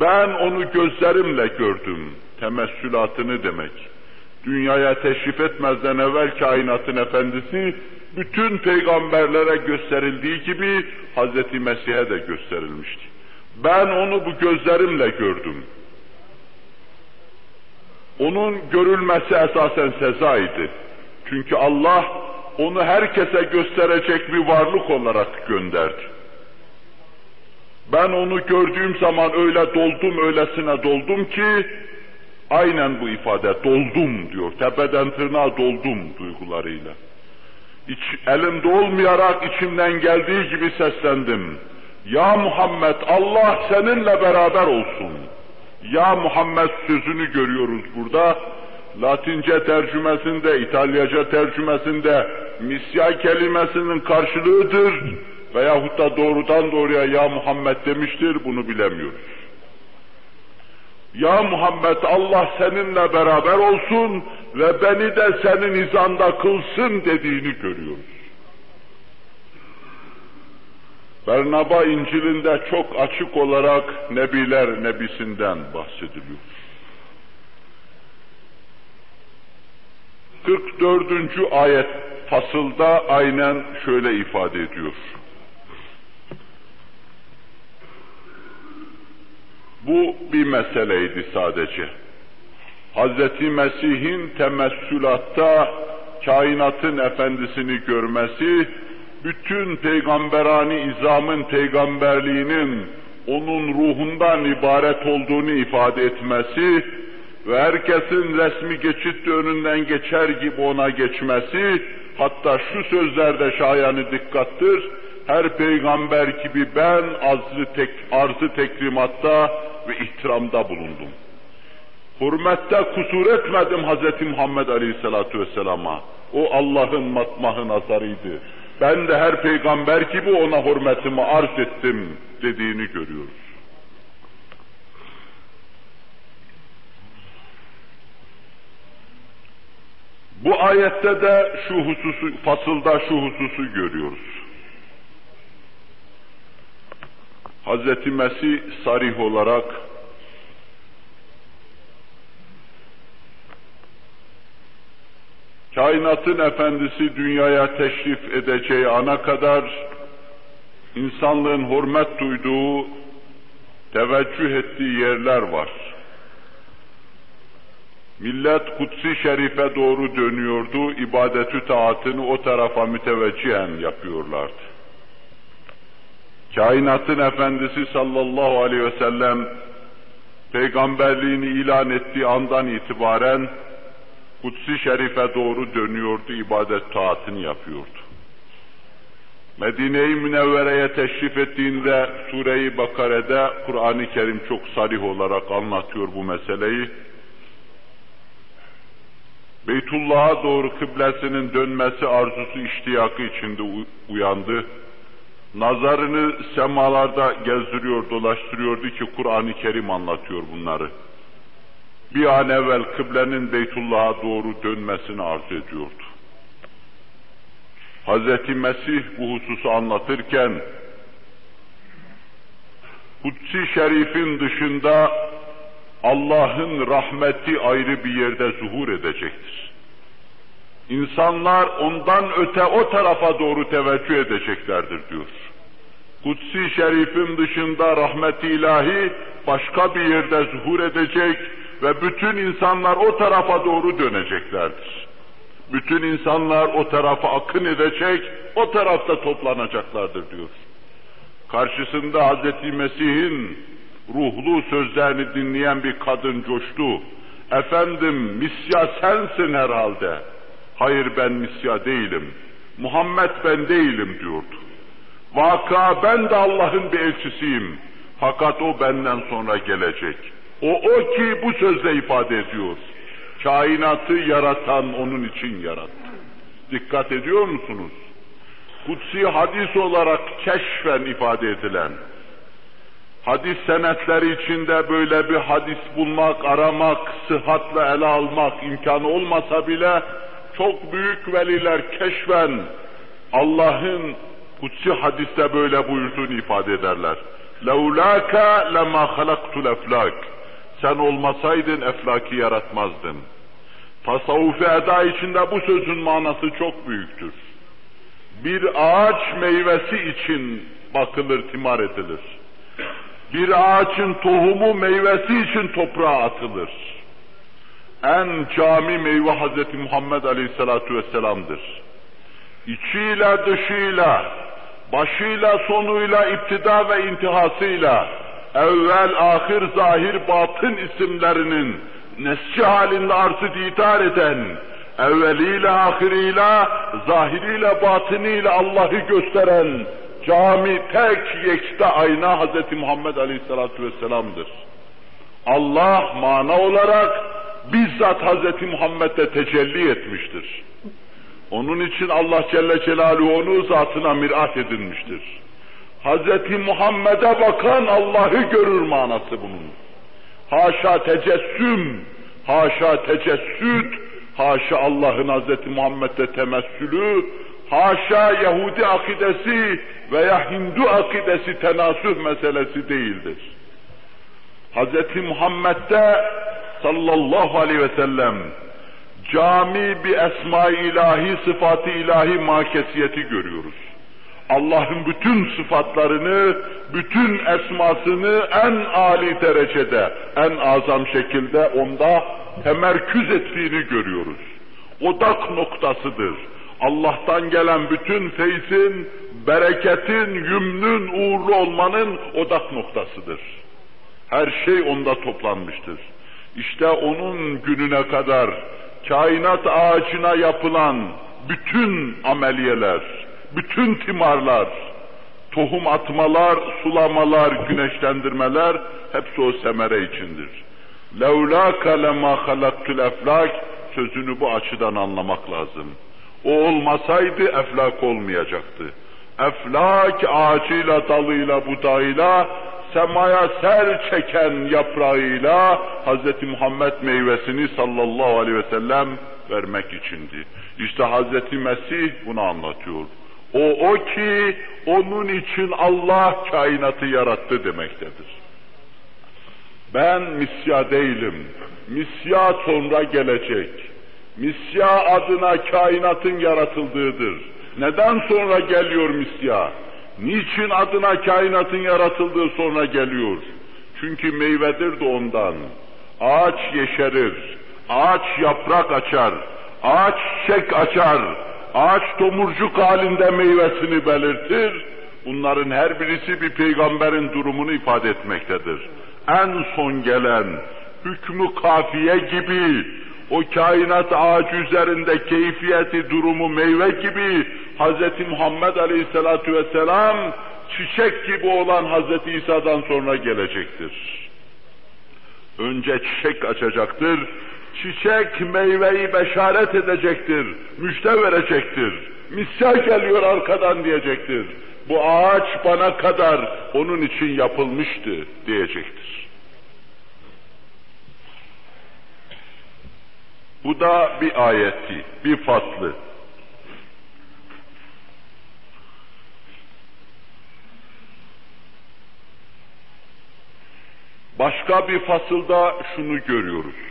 Ben onu gözlerimle gördüm. Temessülatını demek. Dünyaya teşrif etmezden evvel kainatın efendisi bütün peygamberlere gösterildiği gibi Hz. Mesih'e de gösterilmişti. Ben onu bu gözlerimle gördüm. Onun görülmesi esasen sezaydı. Çünkü Allah onu herkese gösterecek bir varlık olarak gönderdi. Ben onu gördüğüm zaman öyle doldum, öylesine doldum ki aynen bu ifade doldum diyor. Tepeden tırnağa doldum duygularıyla. İç, elimde olmayarak içimden geldiği gibi seslendim. Ya Muhammed Allah seninle beraber olsun. Ya Muhammed sözünü görüyoruz burada. Latince tercümesinde, İtalyaca tercümesinde misya kelimesinin karşılığıdır veyahut da doğrudan doğruya ya Muhammed demiştir bunu bilemiyoruz. Ya Muhammed Allah seninle beraber olsun ve beni de senin izanda kılsın dediğini görüyoruz. Bernaba İncil'inde çok açık olarak Nebiler Nebisinden bahsediliyor. 44. ayet fasılda aynen şöyle ifade ediyor. Bu bir meseleydi sadece. Hz. Mesih'in temessülatta kainatın efendisini görmesi bütün peygamberani izamın peygamberliğinin onun ruhundan ibaret olduğunu ifade etmesi ve herkesin resmi geçit önünden geçer gibi ona geçmesi, hatta şu sözlerde şayanı dikkattır, her peygamber gibi ben arzı, tek, arzı tekrimatta ve ihtiramda bulundum. Hürmette kusur etmedim Hz. Muhammed Aleyhisselatü Vesselam'a. O Allah'ın matmahı nazarıydı. Ben de her peygamber gibi ona hürmetimi arz ettim dediğini görüyoruz. Bu ayette de şu hususu, fasılda şu hususu görüyoruz. Hz. Mesih sarih olarak kainatın efendisi dünyaya teşrif edeceği ana kadar insanlığın hürmet duyduğu, teveccüh ettiği yerler var. Millet Kutsi Şerif'e doğru dönüyordu, ibadetü taatını o tarafa müteveccihen yapıyorlardı. Kainatın Efendisi sallallahu aleyhi ve sellem peygamberliğini ilan ettiği andan itibaren Kutsi Şerif'e doğru dönüyordu, ibadet taatını yapıyordu. Medine-i Münevvere'ye teşrif ettiğinde Sure-i Bakare'de Kur'an-ı Kerim çok sarih olarak anlatıyor bu meseleyi. Beytullah'a doğru kıblesinin dönmesi arzusu iştiyakı içinde uyandı. Nazarını semalarda gezdiriyor, dolaştırıyordu ki Kur'an-ı Kerim anlatıyor bunları. Bir an evvel kıblenin Beytullah'a doğru dönmesini arzu ediyordu. Hz. Mesih bu hususu anlatırken Kutsi Şerif'in dışında Allah'ın rahmeti ayrı bir yerde zuhur edecektir. İnsanlar ondan öte o tarafa doğru teveccüh edeceklerdir diyor. Kutsi Şerif'in dışında rahmeti ilahi başka bir yerde zuhur edecek ve bütün insanlar o tarafa doğru döneceklerdir. Bütün insanlar o tarafa akın edecek, o tarafta toplanacaklardır diyor. Karşısında Hz. Mesih'in ruhlu sözlerini dinleyen bir kadın coştu. Efendim misya sensin herhalde. Hayır ben misya değilim. Muhammed ben değilim diyordu. Vaka ben de Allah'ın bir elçisiyim. Fakat o benden sonra gelecek. O o ki bu sözle ifade ediyor. Kainatı yaratan onun için yarattı. Dikkat ediyor musunuz? Kutsi hadis olarak keşfen ifade edilen, hadis senetleri içinde böyle bir hadis bulmak, aramak, sıhhatle ele almak imkanı olmasa bile çok büyük veliler keşfen Allah'ın kutsi hadiste böyle buyurduğunu ifade ederler. لَوْلَاكَ لَمَا خَلَقْتُ الْاَفْلَاكِ sen olmasaydın eflaki yaratmazdın. Tasavvufi eda içinde bu sözün manası çok büyüktür. Bir ağaç meyvesi için bakılır, timar edilir. Bir ağaçın tohumu meyvesi için toprağa atılır. En cami meyve Hz. Muhammed Aleyhisselatü Vesselam'dır. İçiyle dışıyla, başıyla sonuyla, iptida ve intihasıyla, evvel, ahir, zahir, batın isimlerinin nesçi halinde arzı didar eden, evveliyle, ahiriyle, zahiriyle, batiniyle Allah'ı gösteren, cami tek yekta ayna Hz. Muhammed Aleyhisselatü Vesselam'dır. Allah mana olarak bizzat Hz. Muhammed'de tecelli etmiştir. Onun için Allah Celle Celaluhu onu zatına mirat edinmiştir. Hz. Muhammed'e bakan Allah'ı görür manası bunun. Haşa tecessüm, haşa tecessüt, haşa Allah'ın Hz. Muhammed'de temessülü, haşa Yahudi akidesi veya Hindu akidesi tenasüh meselesi değildir. Hz. Muhammed'de sallallahu aleyhi ve sellem cami bir esma ilahi, sıfatı ilahi makesiyeti görüyoruz. Allah'ın bütün sıfatlarını, bütün esmasını en âli derecede, en azam şekilde onda temerküz ettiğini görüyoruz. Odak noktasıdır. Allah'tan gelen bütün feyzin, bereketin, yümnün, uğurlu olmanın odak noktasıdır. Her şey onda toplanmıştır. İşte onun gününe kadar kainat ağacına yapılan bütün ameliyeler, bütün timarlar, tohum atmalar, sulamalar, güneşlendirmeler hepsi o semere içindir. Levlâke lemâ halaktul eflâk sözünü bu açıdan anlamak lazım. O olmasaydı eflak olmayacaktı. Eflak ağacıyla, dalıyla, budağıyla, semaya ser çeken yaprağıyla Hz. Muhammed meyvesini sallallahu aleyhi ve sellem vermek içindi. İşte Hz. Mesih bunu anlatıyor. O o ki onun için Allah kainatı yarattı demektedir. Ben misya değilim. Misya sonra gelecek. Misya adına kainatın yaratıldığıdır. Neden sonra geliyor misya? Niçin adına kainatın yaratıldığı sonra geliyor? Çünkü meyvedir de ondan. Ağaç yeşerir, ağaç yaprak açar, ağaç çiçek açar, ağaç tomurcuk halinde meyvesini belirtir. Bunların her birisi bir peygamberin durumunu ifade etmektedir. En son gelen, hükmü kafiye gibi, o kainat ağacı üzerinde keyfiyeti, durumu meyve gibi Hz. Muhammed Aleyhisselatü Vesselam çiçek gibi olan Hz. İsa'dan sonra gelecektir. Önce çiçek açacaktır, çiçek meyveyi beşaret edecektir, müjde verecektir. Misya geliyor arkadan diyecektir. Bu ağaç bana kadar onun için yapılmıştı diyecektir. Bu da bir ayetti, bir faslı. Başka bir fasılda şunu görüyoruz.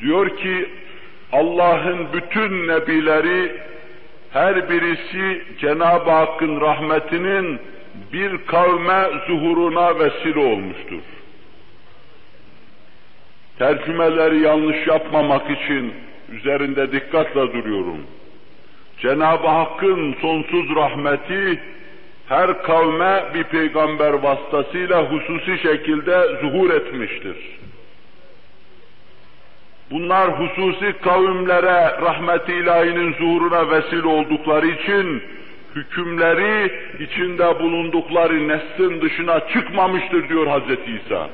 Diyor ki Allah'ın bütün nebileri her birisi Cenab-ı Hakk'ın rahmetinin bir kavme zuhuruna vesile olmuştur. Tercümeleri yanlış yapmamak için üzerinde dikkatle duruyorum. Cenab-ı Hakk'ın sonsuz rahmeti her kavme bir peygamber vasıtasıyla hususi şekilde zuhur etmiştir. Bunlar hususi kavimlere rahmet ilahinin zuhuruna vesile oldukları için hükümleri içinde bulundukları neslin dışına çıkmamıştır diyor Hazreti İsa.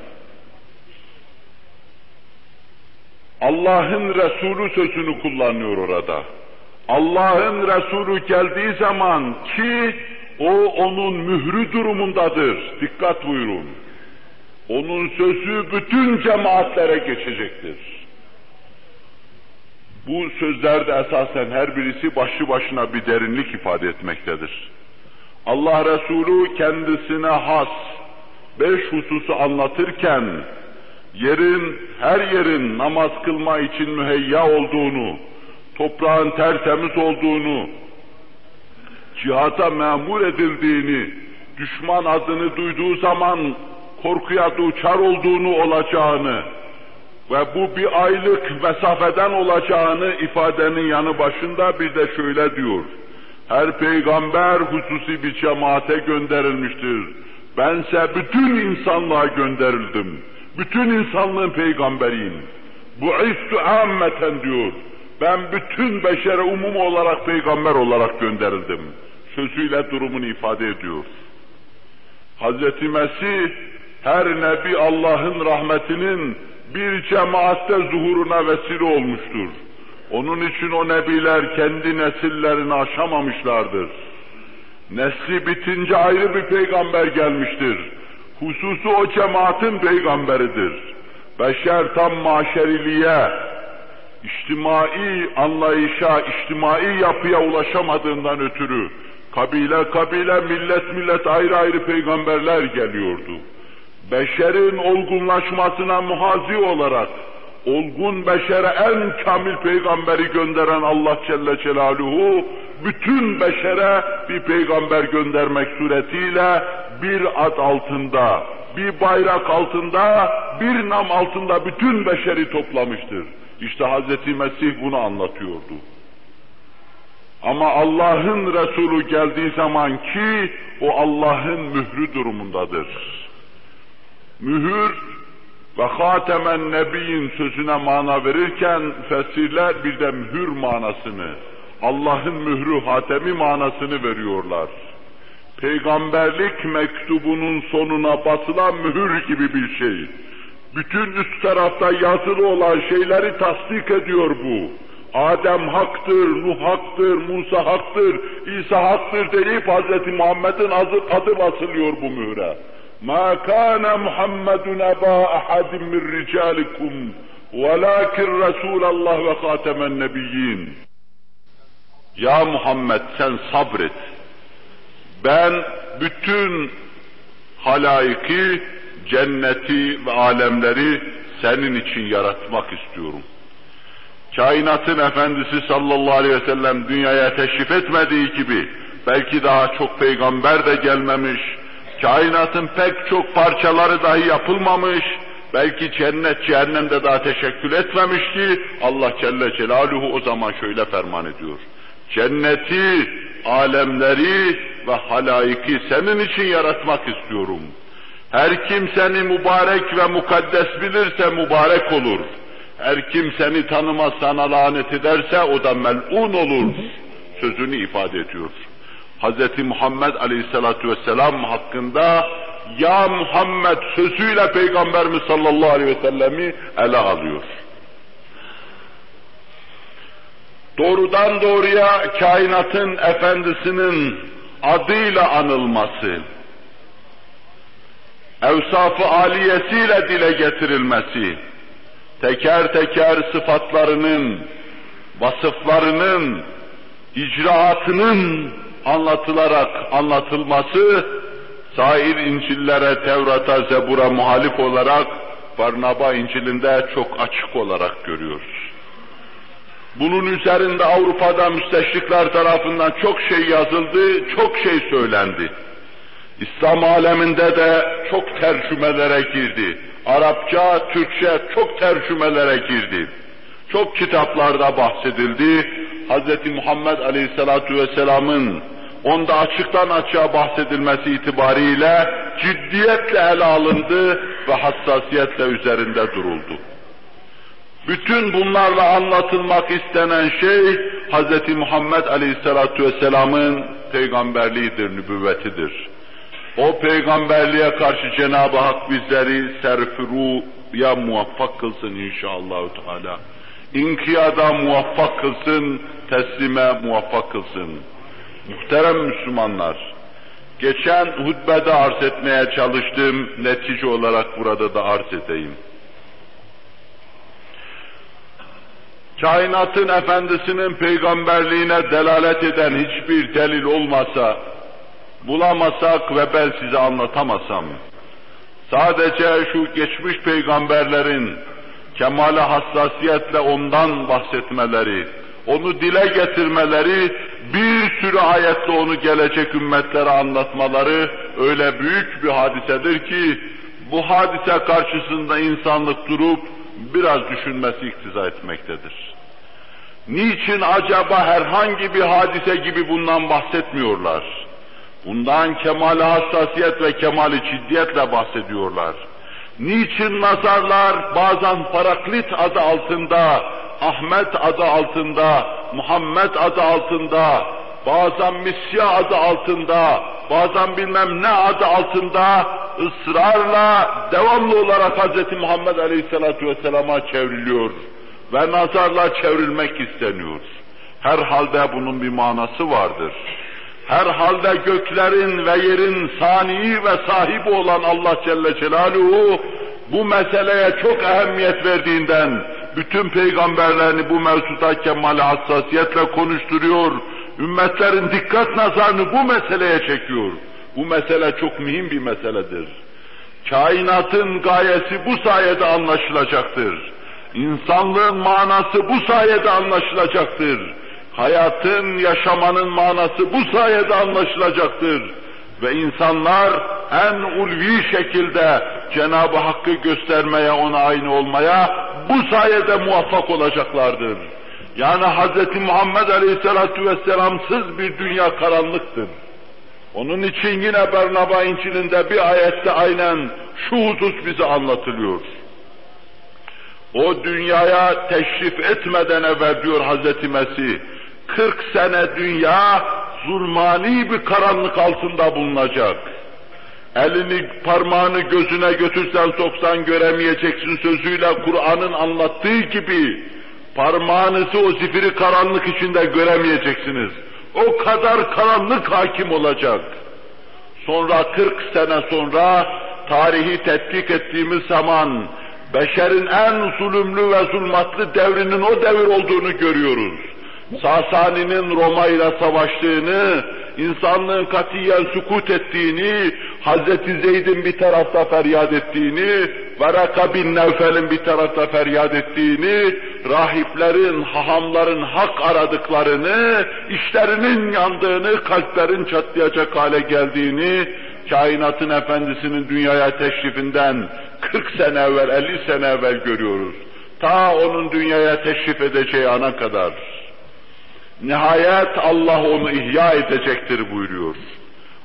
Allah'ın Resulü sözünü kullanıyor orada. Allah'ın Resulü geldiği zaman ki o onun mührü durumundadır. Dikkat buyurun. Onun sözü bütün cemaatlere geçecektir. Bu sözlerde esasen her birisi başlı başına bir derinlik ifade etmektedir. Allah Resulü kendisine has beş hususu anlatırken yerin, her yerin namaz kılma için müheyya olduğunu, toprağın tertemiz olduğunu, cihata memur edildiğini, düşman adını duyduğu zaman korkuya duçar olduğunu olacağını ve bu bir aylık mesafeden olacağını ifadenin yanı başında bir de şöyle diyor. Her peygamber hususi bir cemaate gönderilmiştir. Bense bütün insanlığa gönderildim. Bütün insanlığın peygamberiyim. Bu istü ammeten diyor. Ben bütün beşere umum olarak peygamber olarak gönderildim. Sözüyle durumunu ifade ediyor. Hz. Mesih her nebi Allah'ın rahmetinin bir cemaatte zuhuruna vesile olmuştur. Onun için o nebiler kendi nesillerini aşamamışlardır. Nesli bitince ayrı bir peygamber gelmiştir. Hususu o cemaatin peygamberidir. Beşer tam maşeriliğe, içtimai anlayışa, içtimai yapıya ulaşamadığından ötürü kabile kabile, millet millet ayrı ayrı peygamberler geliyordu. Beşerin olgunlaşmasına muhazi olarak olgun beşere en kamil peygamberi gönderen Allah Celle Celaluhu bütün beşere bir peygamber göndermek suretiyle bir ad altında, bir bayrak altında, bir nam altında bütün beşeri toplamıştır. İşte Hz. Mesih bunu anlatıyordu. Ama Allah'ın Resulü geldiği zaman ki o Allah'ın mührü durumundadır. Mühür ve hatemen nebiyin sözüne mana verirken fesirler bir de mühür manasını, Allah'ın mührü hatemi manasını veriyorlar. Peygamberlik mektubunun sonuna basılan mühür gibi bir şey. Bütün üst tarafta yazılı olan şeyleri tasdik ediyor bu. Adem haktır, Nuh haktır, Musa haktır, İsa haktır deyip Hz. Muhammed'in adı basılıyor bu mühre. مَا كَانَ مُحَمَّدٌ اَبَا اَحَدٍ مِّنْ رِجَالِكُمْ وَلَاكِنْ رَسُولَ اللّٰهِ وَخَاتَمَ النَّبِيِّينَ Ya Muhammed sen sabret. Ben bütün halayiki, cenneti ve alemleri senin için yaratmak istiyorum. Kainatın efendisi sallallahu aleyhi ve sellem dünyaya teşrif etmediği gibi belki daha çok peygamber de gelmemiş, kainatın pek çok parçaları dahi yapılmamış, belki cennet cehennemde daha teşekkül etmemiş ki Allah Celle Celaluhu o zaman şöyle ferman ediyor. Cenneti, alemleri ve halayiki senin için yaratmak istiyorum. Her kim seni mübarek ve mukaddes bilirse mübarek olur. Her kim seni tanımaz sana lanet ederse o da mel'un olur. Sözünü ifade ediyor. Hz. Muhammed Aleyhisselatü Vesselam hakkında ya Muhammed sözüyle Peygamberimiz sallallahu aleyhi ve sellemi ele alıyor. Doğrudan doğruya kainatın efendisinin adıyla anılması, evsafı aliyesiyle dile getirilmesi, teker teker sıfatlarının, vasıflarının, icraatının anlatılarak anlatılması, sair İncil'lere, Tevrat'a, Zebur'a muhalif olarak Barnaba İncil'inde çok açık olarak görüyoruz. Bunun üzerinde Avrupa'da müsteşrikler tarafından çok şey yazıldı, çok şey söylendi. İslam aleminde de çok tercümelere girdi. Arapça, Türkçe çok tercümelere girdi. Çok kitaplarda bahsedildi. Hz. Muhammed Aleyhisselatü Vesselam'ın onda açıktan açığa bahsedilmesi itibariyle ciddiyetle ele alındı ve hassasiyetle üzerinde duruldu. Bütün bunlarla anlatılmak istenen şey Hz. Muhammed Aleyhisselatü Vesselam'ın peygamberliğidir, nübüvvetidir. O peygamberliğe karşı Cenab-ı Hak bizleri serfiruya muvaffak kılsın inşallah Teala. İnkiyada muvaffak kılsın, teslime muvaffak kılsın. Muhterem Müslümanlar, geçen hutbede arz etmeye çalıştığım netice olarak burada da arz edeyim. Kainatın efendisinin peygamberliğine delalet eden hiçbir delil olmasa, bulamasak ve ben size anlatamasam, sadece şu geçmiş peygamberlerin kemale hassasiyetle ondan bahsetmeleri, onu dile getirmeleri, bir sürü ayetle onu gelecek ümmetlere anlatmaları öyle büyük bir hadisedir ki, bu hadise karşısında insanlık durup biraz düşünmesi iktiza etmektedir. Niçin acaba herhangi bir hadise gibi bundan bahsetmiyorlar? Bundan kemal hassasiyet ve kemali ciddiyetle bahsediyorlar. Niçin nazarlar bazen Paraklit adı altında, Ahmet adı altında, Muhammed adı altında, bazen Misya adı altında, bazen bilmem ne adı altında ısrarla devamlı olarak Hz. Muhammed Aleyhisselatü Vesselam'a çevriliyor ve nazarla çevrilmek isteniyor. Herhalde bunun bir manası vardır. Herhalde göklerin ve yerin sani ve sahibi olan Allah Celle Celaluhu bu meseleye çok ehemmiyet verdiğinden bütün peygamberlerini bu mevzuda kemal hassasiyetle konuşturuyor. Ümmetlerin dikkat nazarını bu meseleye çekiyor. Bu mesele çok mühim bir meseledir. Kainatın gayesi bu sayede anlaşılacaktır. İnsanlığın manası bu sayede anlaşılacaktır. Hayatın, yaşamanın manası bu sayede anlaşılacaktır. Ve insanlar en ulvi şekilde Cenab-ı Hakk'ı göstermeye, ona aynı olmaya bu sayede muvaffak olacaklardır. Yani Hz. Muhammed Aleyhisselatü Vesselam'sız bir dünya karanlıktır. Onun için yine Bernaba İncil'inde bir ayette aynen şu husus bize anlatılıyor. O dünyaya teşrif etmeden evvel diyor Hazreti Mesih, 40 sene dünya zulmani bir karanlık altında bulunacak. Elini parmağını gözüne götürsen soksan göremeyeceksin sözüyle Kur'an'ın anlattığı gibi parmağınızı o zifiri karanlık içinde göremeyeceksiniz. O kadar karanlık hakim olacak. Sonra 40 sene sonra tarihi tetkik ettiğimiz zaman beşerin en zulümlü ve zulmatlı devrinin o devir olduğunu görüyoruz. Sasani'nin Roma ile savaştığını, insanlığın katiyen sukut ettiğini, Hazreti Zeyd'in bir tarafta feryat ettiğini, Varaka bin Nevfel'in bir tarafta feryat ettiğini, rahiplerin, hahamların hak aradıklarını, işlerinin yandığını, kalplerin çatlayacak hale geldiğini, kainatın efendisinin dünyaya teşrifinden 40 sene evvel, 50 sene evvel görüyoruz. Ta onun dünyaya teşrif edeceği ana kadar. Nihayet Allah onu ihya edecektir buyuruyor.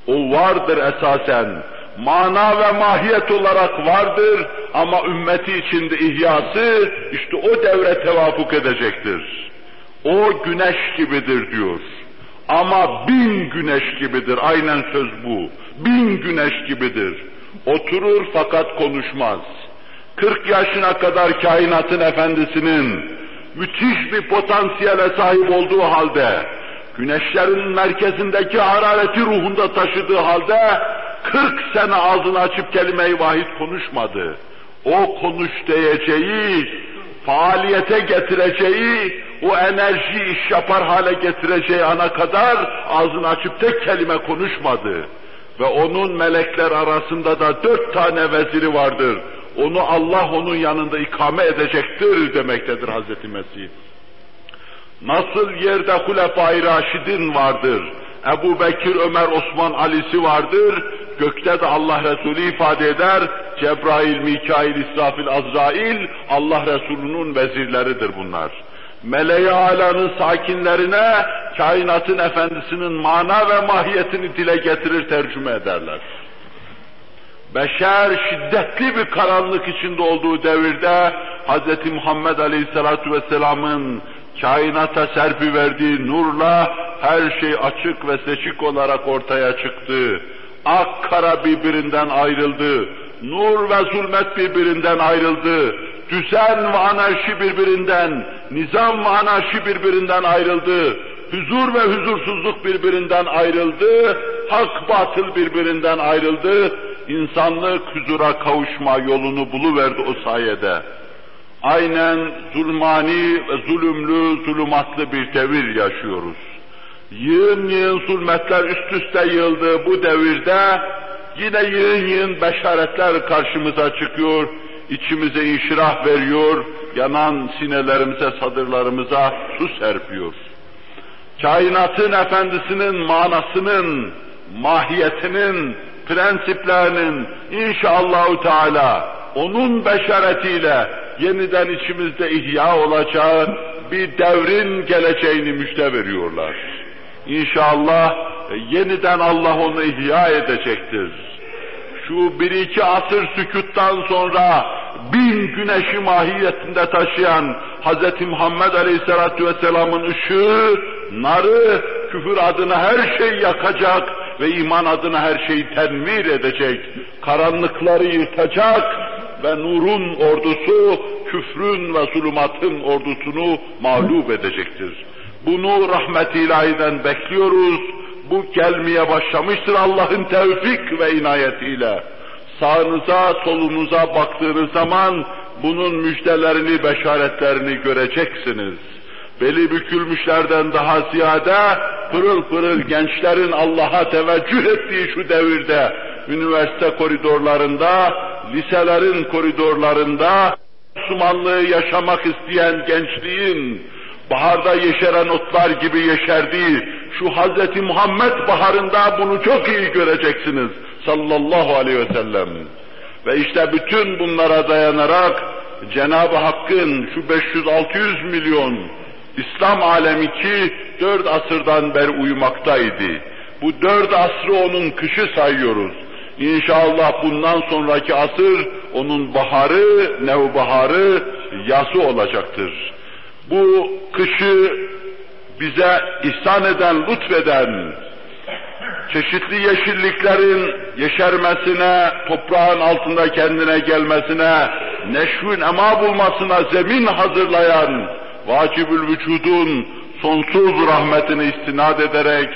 O vardır esasen. Mana ve mahiyet olarak vardır ama ümmeti içinde ihyası işte o devre tevafuk edecektir. O güneş gibidir diyor. Ama bin güneş gibidir. Aynen söz bu. Bin güneş gibidir. Oturur fakat konuşmaz. 40 yaşına kadar kainatın efendisinin müthiş bir potansiyele sahip olduğu halde, güneşlerin merkezindeki harareti ruhunda taşıdığı halde, 40 sene ağzını açıp kelime-i vahid konuşmadı. O konuş diyeceği, faaliyete getireceği, o enerji iş yapar hale getireceği ana kadar ağzını açıp tek kelime konuşmadı. Ve onun melekler arasında da dört tane veziri vardır. Onu Allah onun yanında ikame edecektir demektedir Hazreti Mesih. Nasıl yerde Hulefai Raşidin vardır, Ebu Bekir, Ömer, Osman, Ali'si vardır, gökte de Allah Resulü ifade eder, Cebrail, Mikail, İsrafil, Azrail, Allah Resulü'nün vezirleridir bunlar. Meleği alanın sakinlerine kainatın efendisinin mana ve mahiyetini dile getirir, tercüme ederler. Beşer şiddetli bir karanlık içinde olduğu devirde Hz. Muhammed Aleyhisselatü Vesselam'ın kainata serpi verdiği nurla her şey açık ve seçik olarak ortaya çıktı. Ak kara birbirinden ayrıldı. Nur ve zulmet birbirinden ayrıldı. Düzen ve anarşi birbirinden, nizam ve anarşi birbirinden ayrıldı. Huzur ve huzursuzluk birbirinden ayrıldı. Hak batıl birbirinden ayrıldı insanlık huzura kavuşma yolunu buluverdi o sayede. Aynen zulmani ve zulümlü, zulümatlı bir devir yaşıyoruz. Yığın yığın zulmetler üst üste yığıldı bu devirde, yine yığın yığın beşaretler karşımıza çıkıyor, içimize inşirah veriyor, yanan sinelerimize, sadırlarımıza su serpiyor. Kainatın efendisinin manasının, mahiyetinin, prensiplerinin inşallahü teala onun beşaretiyle yeniden içimizde ihya olacağı bir devrin geleceğini müjde veriyorlar. İnşallah e, yeniden Allah onu ihya edecektir. Şu bir iki asır sükuttan sonra bin güneşi mahiyetinde taşıyan Hz. Muhammed Aleyhisselatü Vesselam'ın ışığı, narı, küfür adına her şeyi yakacak, ve iman adına her şeyi tenvir edecek, karanlıkları yırtacak ve nurun ordusu küfrün ve zulümatın ordusunu mağlup edecektir. Bunu rahmet ilahiden bekliyoruz. Bu gelmeye başlamıştır Allah'ın tevfik ve inayetiyle. Sağınıza, solunuza baktığınız zaman bunun müjdelerini, beşaretlerini göreceksiniz beli bükülmüşlerden daha ziyade pırıl pırıl gençlerin Allah'a teveccüh ettiği şu devirde, üniversite koridorlarında, liselerin koridorlarında, Müslümanlığı yaşamak isteyen gençliğin, baharda yeşeren otlar gibi yeşerdiği şu Hz. Muhammed baharında bunu çok iyi göreceksiniz sallallahu aleyhi ve sellem. Ve işte bütün bunlara dayanarak Cenab-ı Hakk'ın şu 500-600 milyon İslam alemi ki dört asırdan beri uyumaktaydı. Bu dört asrı onun kışı sayıyoruz. İnşallah bundan sonraki asır onun baharı, nevbaharı, yası olacaktır. Bu kışı bize ihsan eden, lütfeden, çeşitli yeşilliklerin yeşermesine, toprağın altında kendine gelmesine, neşvün ema bulmasına zemin hazırlayan vacibül vücudun sonsuz rahmetini istinad ederek,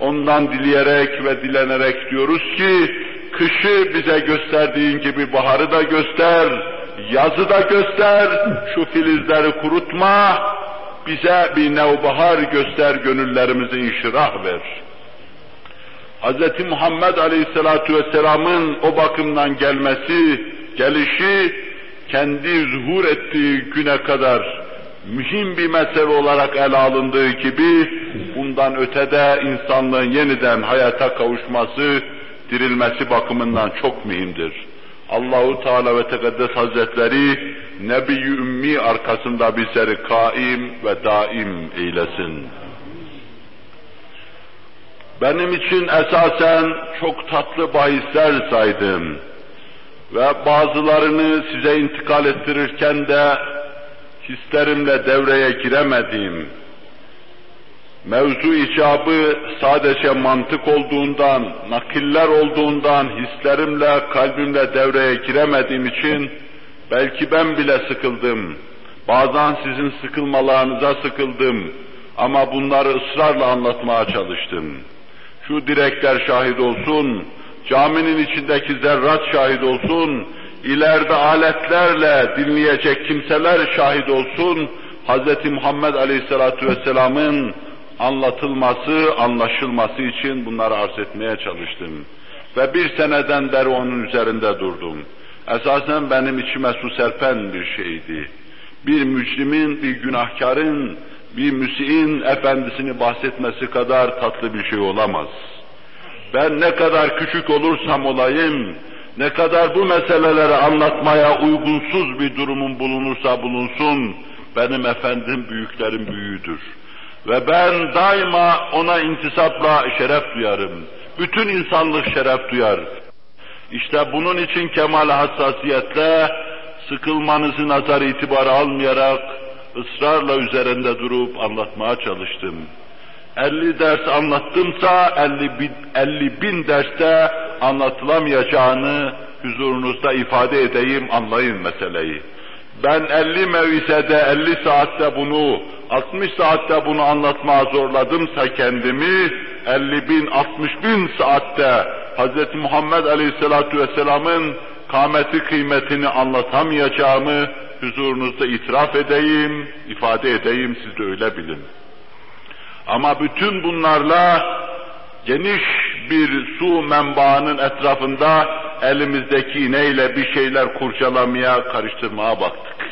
ondan dileyerek ve dilenerek diyoruz ki, kışı bize gösterdiğin gibi baharı da göster, yazı da göster, şu filizleri kurutma, bize bir nevbahar göster, gönüllerimizi inşirah ver. Hz. Muhammed Aleyhisselatü Vesselam'ın o bakımdan gelmesi, gelişi, kendi zuhur ettiği güne kadar mühim bir mesele olarak ele alındığı gibi, bundan ötede insanlığın yeniden hayata kavuşması, dirilmesi bakımından çok mühimdir. Allahu Teala ve Tekaddes Hazretleri Nebi Ümmi arkasında bizleri kaim ve daim eylesin. Benim için esasen çok tatlı bahisler saydım ve bazılarını size intikal ettirirken de hislerimle devreye giremedim. Mevzu icabı sadece mantık olduğundan, nakiller olduğundan hislerimle, kalbimle devreye giremediğim için belki ben bile sıkıldım. Bazen sizin sıkılmalarınıza sıkıldım. Ama bunları ısrarla anlatmaya çalıştım. Şu direkler şahit olsun, caminin içindeki zerrat şahit olsun, ileride aletlerle dinleyecek kimseler şahit olsun, Hz. Muhammed Aleyhisselatü Vesselam'ın anlatılması, anlaşılması için bunları arz etmeye çalıştım. Ve bir seneden beri onun üzerinde durdum. Esasen benim içime su serpen bir şeydi. Bir mücrimin, bir günahkarın, bir müsiin efendisini bahsetmesi kadar tatlı bir şey olamaz. Ben ne kadar küçük olursam olayım, ne kadar bu meseleleri anlatmaya uygunsuz bir durumum bulunursa bulunsun, benim efendim büyüklerin büyüğüdür. Ve ben daima ona intisapla şeref duyarım. Bütün insanlık şeref duyar. İşte bunun için kemal hassasiyetle, sıkılmanızı nazar itibarı almayarak, ısrarla üzerinde durup anlatmaya çalıştım. 50 ders anlattımsa 50 bin, 50 bin derste anlatılamayacağını huzurunuzda ifade edeyim, anlayın meseleyi. Ben 50 mevisede, 50 saatte bunu, 60 saatte bunu anlatmaya zorladımsa kendimi, 50 bin, 60 bin saatte Hz. Muhammed Aleyhisselatü Vesselam'ın kâmeti kıymetini anlatamayacağımı huzurunuzda itiraf edeyim, ifade edeyim, siz de öyle bilin. Ama bütün bunlarla geniş bir su menbaının etrafında elimizdeki iğneyle bir şeyler kurcalamaya, karıştırmaya baktık.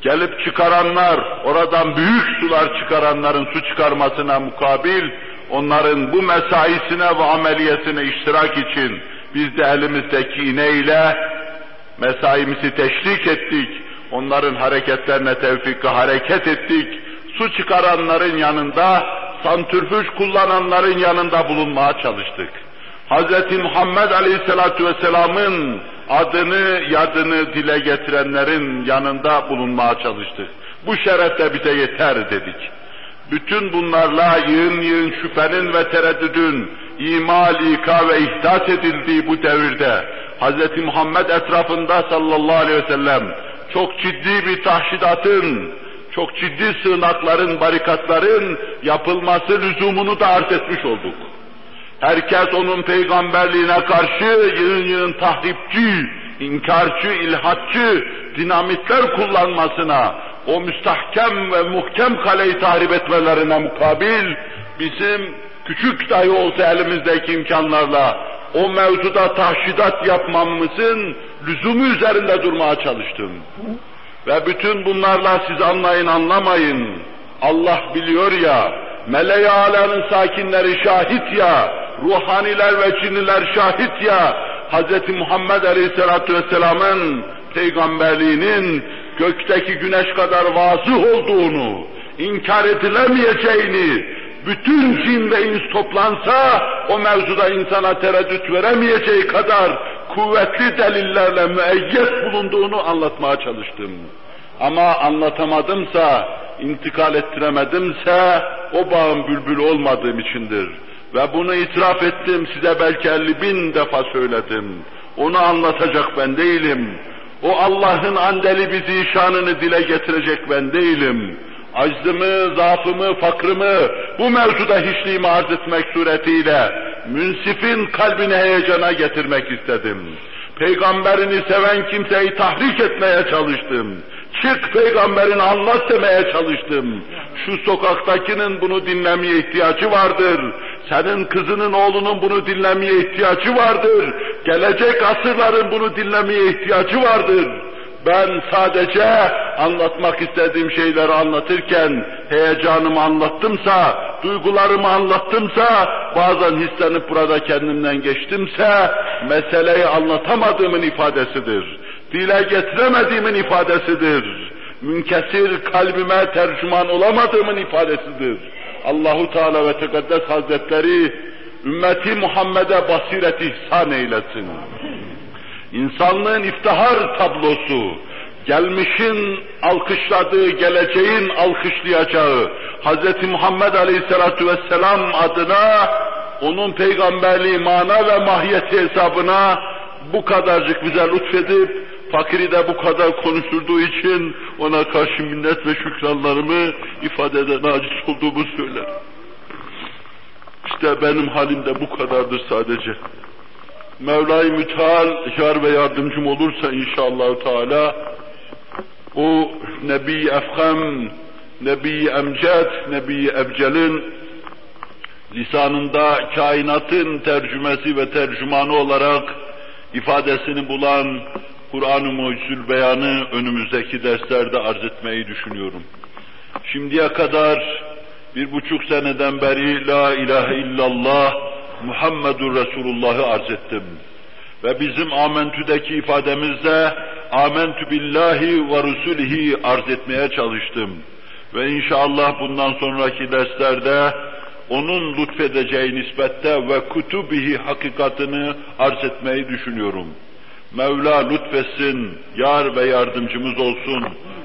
Gelip çıkaranlar, oradan büyük sular çıkaranların su çıkarmasına mukabil, onların bu mesaisine ve ameliyesine iştirak için biz de elimizdeki iğneyle mesaimizi teşrik ettik, onların hareketlerine tevfikle hareket ettik, su çıkaranların yanında, santrifüj kullananların yanında bulunmaya çalıştık. Hz. Muhammed Aleyhisselatü Vesselam'ın adını, yadını dile getirenlerin yanında bulunmaya çalıştık. Bu şeref de bize yeter dedik. Bütün bunlarla yığın yığın şüphenin ve tereddüdün imal, ika ve ihdas edildiği bu devirde Hz. Muhammed etrafında sallallahu aleyhi ve sellem çok ciddi bir tahşidatın, çok ciddi sığınakların, barikatların yapılması lüzumunu da arz etmiş olduk. Herkes onun peygamberliğine karşı yığın yığın tahripçi, inkarcı, ilhatçı dinamitler kullanmasına, o müstahkem ve muhkem kaleyi tahrip etmelerine mukabil, bizim küçük dahi olsa elimizdeki imkanlarla o mevzuda tahşidat yapmamızın lüzumu üzerinde durmaya çalıştım. Ve bütün bunlarla siz anlayın anlamayın. Allah biliyor ya, meleği alanın sakinleri şahit ya, ruhaniler ve cinniler şahit ya, Hz. Muhammed Aleyhisselatü Vesselam'ın peygamberliğinin gökteki güneş kadar vazı olduğunu, inkar edilemeyeceğini, bütün cin ve ins toplansa o mevzuda insana tereddüt veremeyeceği kadar kuvvetli delillerle müeyyet bulunduğunu anlatmaya çalıştım. Ama anlatamadımsa, intikal ettiremedimse o bağın bülbül olmadığım içindir. Ve bunu itiraf ettim, size belki elli bin defa söyledim. Onu anlatacak ben değilim. O Allah'ın andeli bizi şanını dile getirecek ben değilim. Aczımı, zaafımı, fakrımı bu mevzuda hiçliğimi arz etmek suretiyle münsifin kalbini heyecana getirmek istedim. Peygamberini seven kimseyi tahrik etmeye çalıştım. Çık peygamberini anlat demeye çalıştım. Şu sokaktakinin bunu dinlemeye ihtiyacı vardır. Senin kızının oğlunun bunu dinlemeye ihtiyacı vardır. Gelecek asırların bunu dinlemeye ihtiyacı vardır. Ben sadece anlatmak istediğim şeyleri anlatırken heyecanımı anlattımsa, duygularımı anlattımsa, bazen hislenip burada kendimden geçtimse, meseleyi anlatamadığımın ifadesidir. Dile getiremediğimin ifadesidir. Münkesir kalbime tercüman olamadığımın ifadesidir. Allahu Teala ve Tekaddes Hazretleri ümmeti Muhammed'e basiret ihsan eylesin. İnsanlığın iftihar tablosu, gelmişin alkışladığı, geleceğin alkışlayacağı Hz. Muhammed Aleyhisselatü Vesselam adına onun peygamberliği mana ve mahiyeti hesabına bu kadarcık bize lütfedip fakiri de bu kadar konuşturduğu için ona karşı minnet ve şükranlarımı ifade eden aciz olduğumu söyler. İşte benim halim de bu kadardır sadece. Mevla-i Müteal yar ve yardımcım olursa inşallah Teala o Nebi Efhem, Nebi Emced, Nebi Ebcel'in lisanında kainatın tercümesi ve tercümanı olarak ifadesini bulan Kur'an-ı Mucizül Beyanı önümüzdeki derslerde arz etmeyi düşünüyorum. Şimdiye kadar bir buçuk seneden beri La ilahe illallah Muhammedur Resulullah'ı arz ettim. Ve bizim amentüdeki ifademizde amentü billahi ve rusulihi arz etmeye çalıştım. Ve inşallah bundan sonraki derslerde onun lütfedeceği nispette ve kutubihi hakikatını arz etmeyi düşünüyorum. Mevla lütfetsin, yar ve yardımcımız olsun.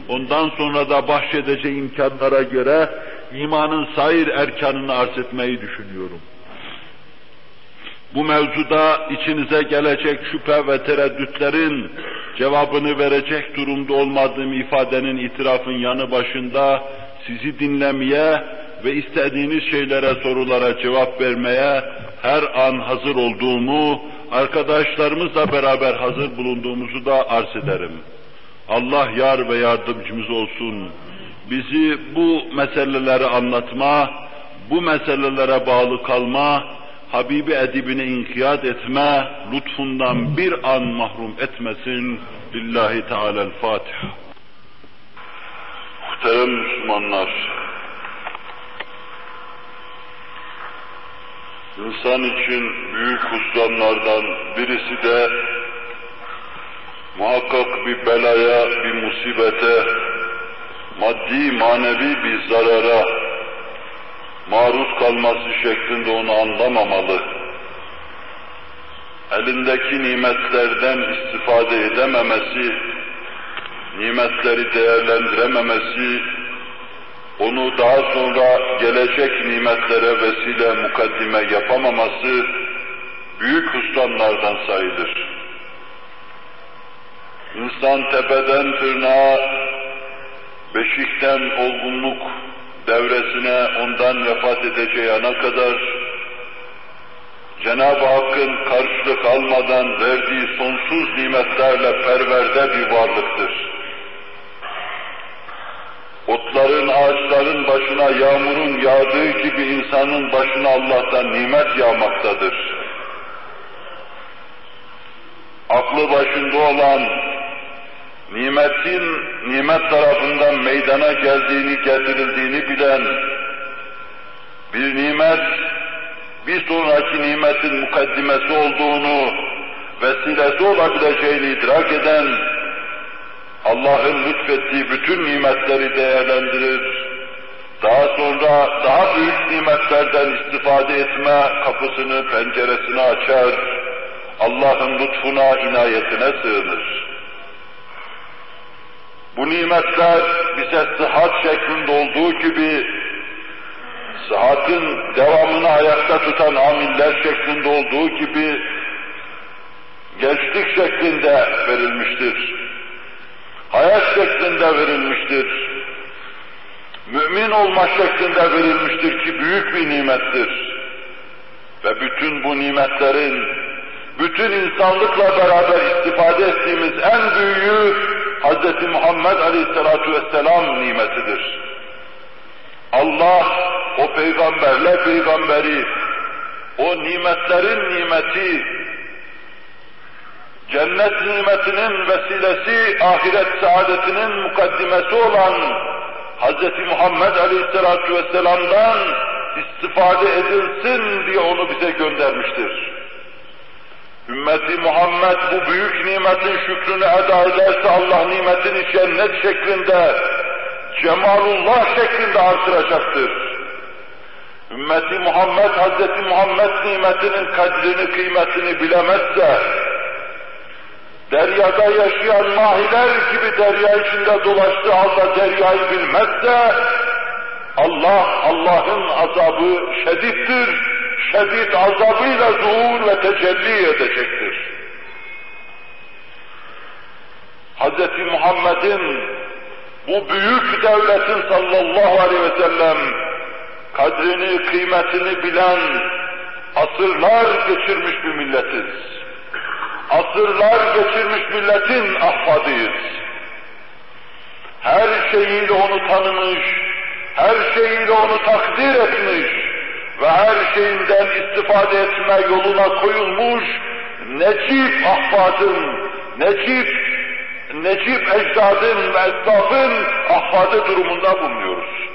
Ondan sonra da bahşedeceği imkanlara göre imanın sair erkanını arz etmeyi düşünüyorum. Bu mevzuda içinize gelecek şüphe ve tereddütlerin cevabını verecek durumda olmadığım ifadenin itirafın yanı başında sizi dinlemeye ve istediğiniz şeylere, sorulara cevap vermeye her an hazır olduğumu, arkadaşlarımızla beraber hazır bulunduğumuzu da arz ederim. Allah yar ve yardımcımız olsun. Bizi bu meseleleri anlatma, bu meselelere bağlı kalma, Habibi edibine inkiyat etme, lütfundan bir an mahrum etmesin. Lillahi Teala'l-Fatiha. Muhterem Müslümanlar, İnsan için büyük husranlardan birisi de muhakkak bir belaya, bir musibete, maddi manevi bir zarara maruz kalması şeklinde onu anlamamalı. Elindeki nimetlerden istifade edememesi, nimetleri değerlendirememesi, onu daha sonra gelecek nimetlere vesile mukaddime yapamaması büyük husranlardan sayılır. İnsan tepeden tırnağa, beşikten olgunluk devresine ondan vefat edeceği ana kadar Cenab-ı Hakk'ın karşılık almadan verdiği sonsuz nimetlerle perverde bir varlıktır otların, ağaçların başına yağmurun yağdığı gibi insanın başına Allah'tan nimet yağmaktadır. Aklı başında olan, nimetin nimet tarafından meydana geldiğini, getirildiğini bilen, bir nimet, bir sonraki nimetin mukaddimesi olduğunu, vesilesi olabileceğini idrak eden, Allah'ın lütfettiği bütün nimetleri değerlendirir, daha sonra daha büyük nimetlerden istifade etme kapısını, penceresini açar, Allah'ın lütfuna, inayetine sığınır. Bu nimetler bize sıhhat şeklinde olduğu gibi sıhhatin devamını ayakta tutan amiller şeklinde olduğu gibi gençlik şeklinde verilmiştir. Hayat şeklinde verilmiştir. Mümin olma şeklinde verilmiştir ki büyük bir nimettir. Ve bütün bu nimetlerin, bütün insanlıkla beraber istifade ettiğimiz en büyüğü Hz. Muhammed Aleyhisselatü Vesselam nimetidir. Allah o peygamberle peygamberi, o nimetlerin nimeti, cennet nimetinin vesilesi, ahiret saadetinin mukaddimesi olan Hz. Muhammed Aleyhisselatü Vesselam'dan istifade edilsin diye onu bize göndermiştir. Ümmeti Muhammed bu büyük nimetin şükrünü eda ederse Allah nimetini cennet şeklinde, cemalullah şeklinde artıracaktır. Ümmeti Muhammed, Hz. Muhammed nimetinin kadrini, kıymetini bilemezse, deryada yaşayan mahiler gibi derya içinde dolaştığı halde deryayı bilmezse, Allah, Allah'ın azabı şedittir, şedid azabıyla zuhur ve tecelli edecektir. Hz. Muhammed'in bu büyük devletin sallallahu aleyhi ve sellem kadrini, kıymetini bilen asırlar geçirmiş bir milletiz. Asırlar geçirmiş milletin ahfadıyız. Her şeyiyle onu tanımış, her şeyiyle onu takdir etmiş ve her şeyinden istifade etme yoluna koyulmuş necip ahfadın, necip, necip ecdadın ve esnafın ahfadı durumunda bulunuyoruz.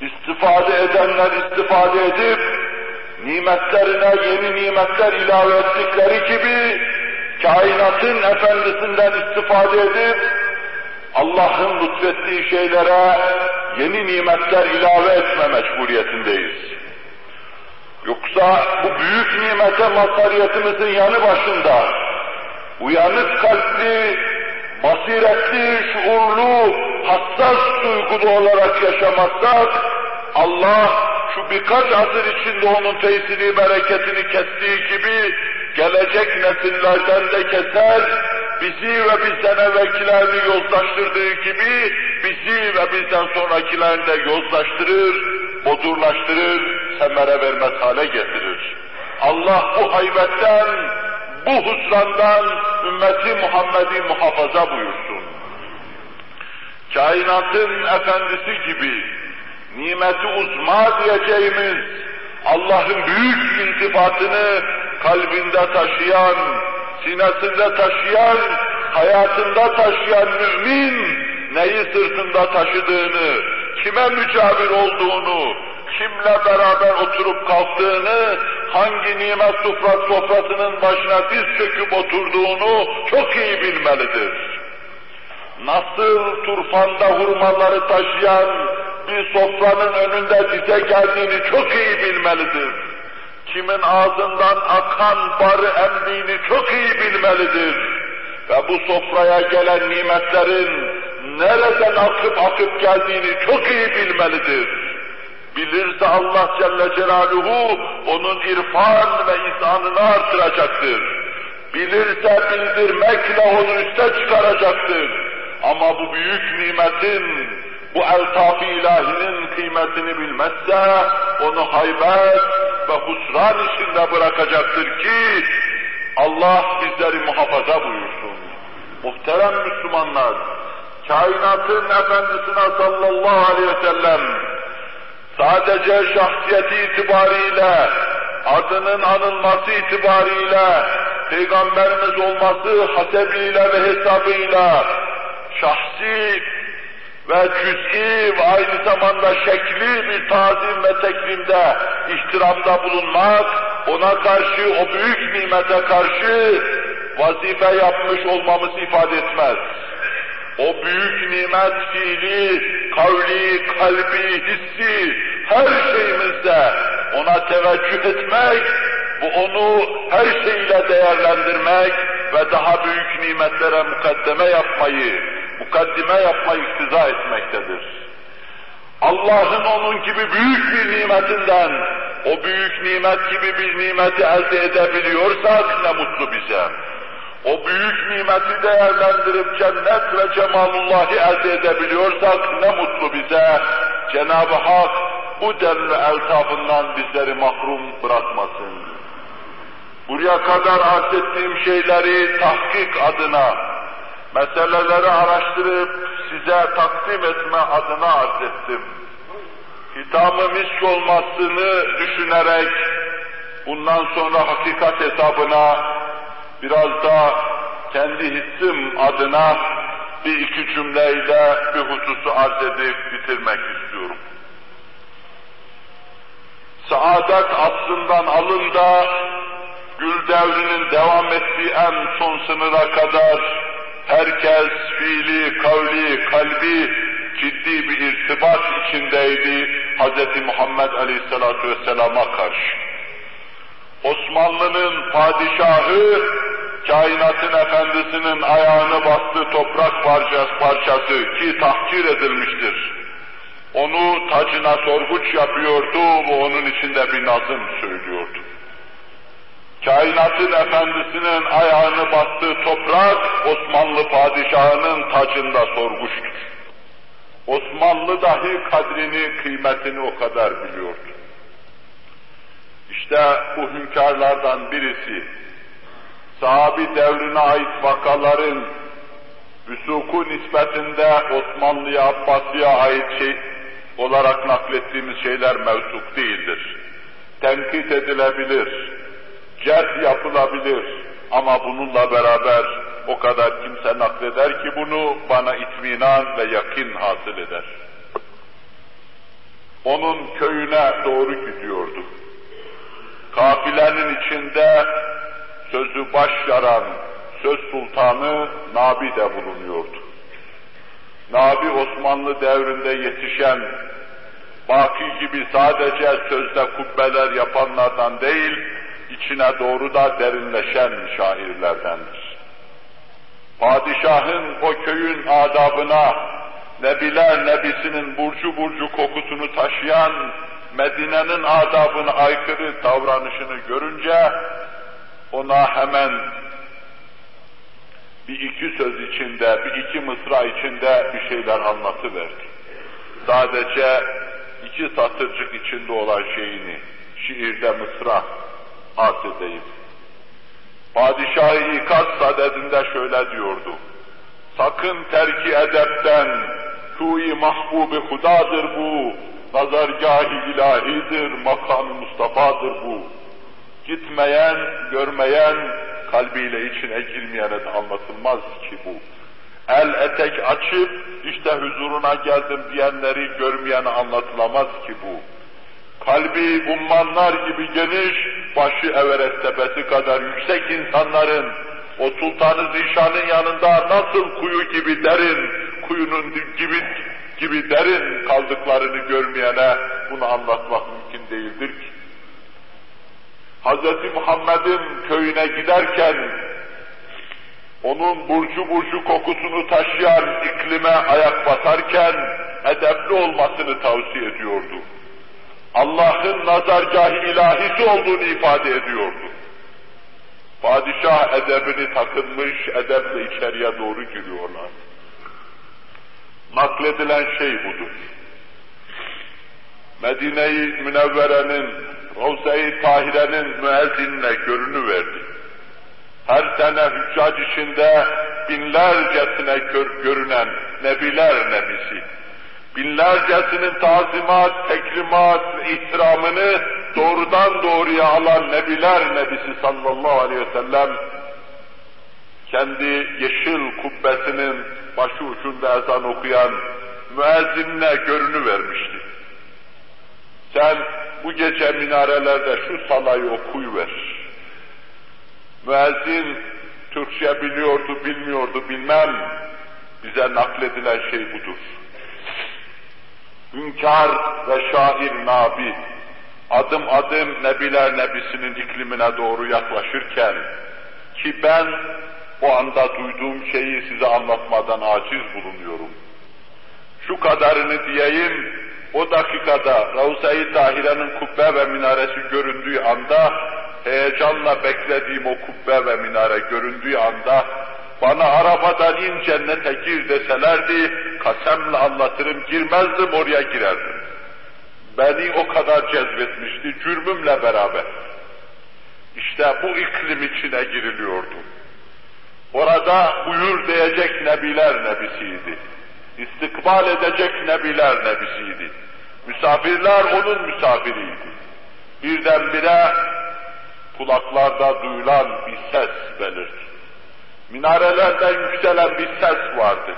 İstifade edenler istifade edip, nimetlerine yeni nimetler ilave ettikleri gibi, kainatın efendisinden istifade edip, Allah'ın lütfettiği şeylere yeni nimetler ilave etme mecburiyetindeyiz. Yoksa bu büyük nimete mazhariyetimizin yanı başında, uyanık kalpli, basiretli, şuurlu, hassas duygulu olarak yaşamazsak, Allah şu birkaç asır içinde onun tesiri, bereketini kestiği gibi, gelecek nesillerden de keser, bizi ve bizden evvelkilerini yozlaştırdığı gibi, bizi ve bizden sonrakilerini de yozlaştırır, bodurlaştırır, semere vermez hale getirir. Allah bu haybetten, bu husrandan ümmeti Muhammed'i muhafaza buyursun. Kainatın efendisi gibi, nimeti uzma diyeceğimiz, Allah'ın büyük intibatını kalbinde taşıyan, sinesinde taşıyan, hayatında taşıyan mümin, neyi sırtında taşıdığını, kime mücavir olduğunu, kimle beraber oturup kalktığını, hangi nimet sofrat sofrasının başına diz çöküp oturduğunu çok iyi bilmelidir. Nasıl turfanda hurmaları taşıyan bir sofranın önünde dize geldiğini çok iyi bilmelidir. Kimin ağzından akan barı emdiğini çok iyi bilmelidir. Ve bu sofraya gelen nimetlerin nereden akıp akıp geldiğini çok iyi bilmelidir. Bilirse Allah Celle Celaluhu onun irfan ve ihsanını artıracaktır. Bilirse bildirmekle onu üste çıkaracaktır. Ama bu büyük nimetin, bu eltaf-ı ilahinin kıymetini bilmezse onu haybet ve husran içinde bırakacaktır ki Allah bizleri muhafaza buyursun. Muhterem Müslümanlar, kainatın efendisine sallallahu aleyhi ve sellem sadece şahsiyeti itibariyle, adının anılması itibariyle, peygamberimiz olması hasebiyle ve hesabıyla, şahsi ve cüz'i ve aynı zamanda şekli bir tazim ve tekrimde, ihtiramda bulunmak, ona karşı, o büyük nimete karşı vazife yapmış olmamızı ifade etmez. O büyük nimet fiili, kavli, kalbi, hissi, her şeyimizde ona teveccüh etmek, bu onu her şeyle değerlendirmek ve daha büyük nimetlere mukaddeme yapmayı, mukaddime yapmayı iktiza etmektedir. Allah'ın onun gibi büyük bir nimetinden, o büyük nimet gibi bir nimeti elde edebiliyorsak ne mutlu bize. O büyük nimeti değerlendirip cennet ve cemalullahı elde edebiliyorsak ne mutlu bize. Cenab-ı Hak bu denli eltafından bizleri mahrum bırakmasın. Buraya kadar arz ettiğim şeyleri tahkik adına, meseleleri araştırıp size takdim etme adına arz ettim. Hitamı misk olmasını düşünerek bundan sonra hakikat hesabına biraz da kendi hissim adına bir iki cümleyle bir hususu arz edip bitirmek istiyorum. Saadet aslından alın da gül devrinin devam ettiği en son sınıra kadar herkes fiili, kavli, kalbi ciddi bir irtibat içindeydi Hz. Muhammed Aleyhisselatü Vesselam'a karşı. Osmanlı'nın padişahı, kainatın efendisinin ayağını bastığı toprak parçası, parçası ki tahkir edilmiştir. Onu tacına sorguç yapıyordu ve onun içinde bir nazım söylüyordu kainatın efendisinin ayağını bastığı toprak Osmanlı padişahının tacında sorguştur. Osmanlı dahi kadrini, kıymetini o kadar biliyordu. İşte bu hünkârlardan birisi, sahabi devrine ait vakaların vüsuku nispetinde Osmanlı'ya, Abbasi'ye ait şey olarak naklettiğimiz şeyler mevsuk değildir. Tenkit edilebilir, cerh yapılabilir ama bununla beraber o kadar kimse nakleder ki bunu bana itminan ve yakin hasıl eder. Onun köyüne doğru gidiyordu. Kafilenin içinde sözü baş yaran söz sultanı Nabi de bulunuyordu. Nabi Osmanlı devrinde yetişen, Baki gibi sadece sözde kubbeler yapanlardan değil, içine doğru da derinleşen şairlerdendir. Padişahın o köyün adabına, Nebiler Nebisinin burcu burcu kokusunu taşıyan Medine'nin adabına aykırı davranışını görünce ona hemen bir iki söz içinde, bir iki mısra içinde bir şeyler anlatıverdi. Sadece iki satırcık içinde olan şeyini, şiirde mısra arz edeyim. Padişah-ı İkaz sadedinde şöyle diyordu. Sakın terki edepten, kuyi mahbubi hudadır bu, nazargâh-ı ilahidir, makam Mustafa'dır bu. Gitmeyen, görmeyen, kalbiyle içine girmeyene de anlatılmaz ki bu. El etek açıp, işte huzuruna geldim diyenleri görmeyene anlatılamaz ki bu kalbi ummanlar gibi geniş, başı Everest tepesi kadar yüksek insanların o Sultanı Zişan'ın yanında nasıl kuyu gibi derin, kuyunun gibi gibi derin kaldıklarını görmeyene bunu anlatmak mümkün değildir ki. Hz. Muhammed'in köyüne giderken onun burcu burcu kokusunu taşıyan iklime ayak basarken edepli olmasını tavsiye ediyordu. Allah'ın nazargahı ilahisi olduğunu ifade ediyordu. Padişah edebini takınmış, edeple içeriye doğru giriyorlar. Nakledilen şey budur. Medine-i Münevvere'nin, Ravza-i Tahire'nin müezzinine görünüverdi. Her sene hüccac içinde binlercesine gör, görünen Nebiler Nebisi, binlercesinin tazimat, tekrimat ihtiramını doğrudan doğruya alan Nebiler Nebisi sallallahu aleyhi ve sellem, kendi yeşil kubbesinin başı ucunda ezan okuyan müezzinine görünü vermişti. Sen bu gece minarelerde şu salayı okuyuver. Müezzin Türkçe biliyordu, bilmiyordu, bilmem. Bize nakledilen şey budur hünkâr ve şair Nabi, adım adım Nebiler Nebisi'nin iklimine doğru yaklaşırken, ki ben o anda duyduğum şeyi size anlatmadan aciz bulunuyorum. Şu kadarını diyeyim, o dakikada Ravza-i Tahire'nin kubbe ve minaresi göründüğü anda, heyecanla beklediğim o kubbe ve minare göründüğü anda, bana arabadan in cennete gir deselerdi, kasemle anlatırım, girmezdim oraya girerdim. Beni o kadar cezbetmişti, cürmümle beraber. İşte bu iklim içine giriliyordu. Orada buyur diyecek nebiler nebisiydi. İstikbal edecek nebiler nebisiydi. Misafirler onun misafiriydi. Birdenbire kulaklarda duyulan bir ses belirtti. Minarelerden yükselen bir ses vardı.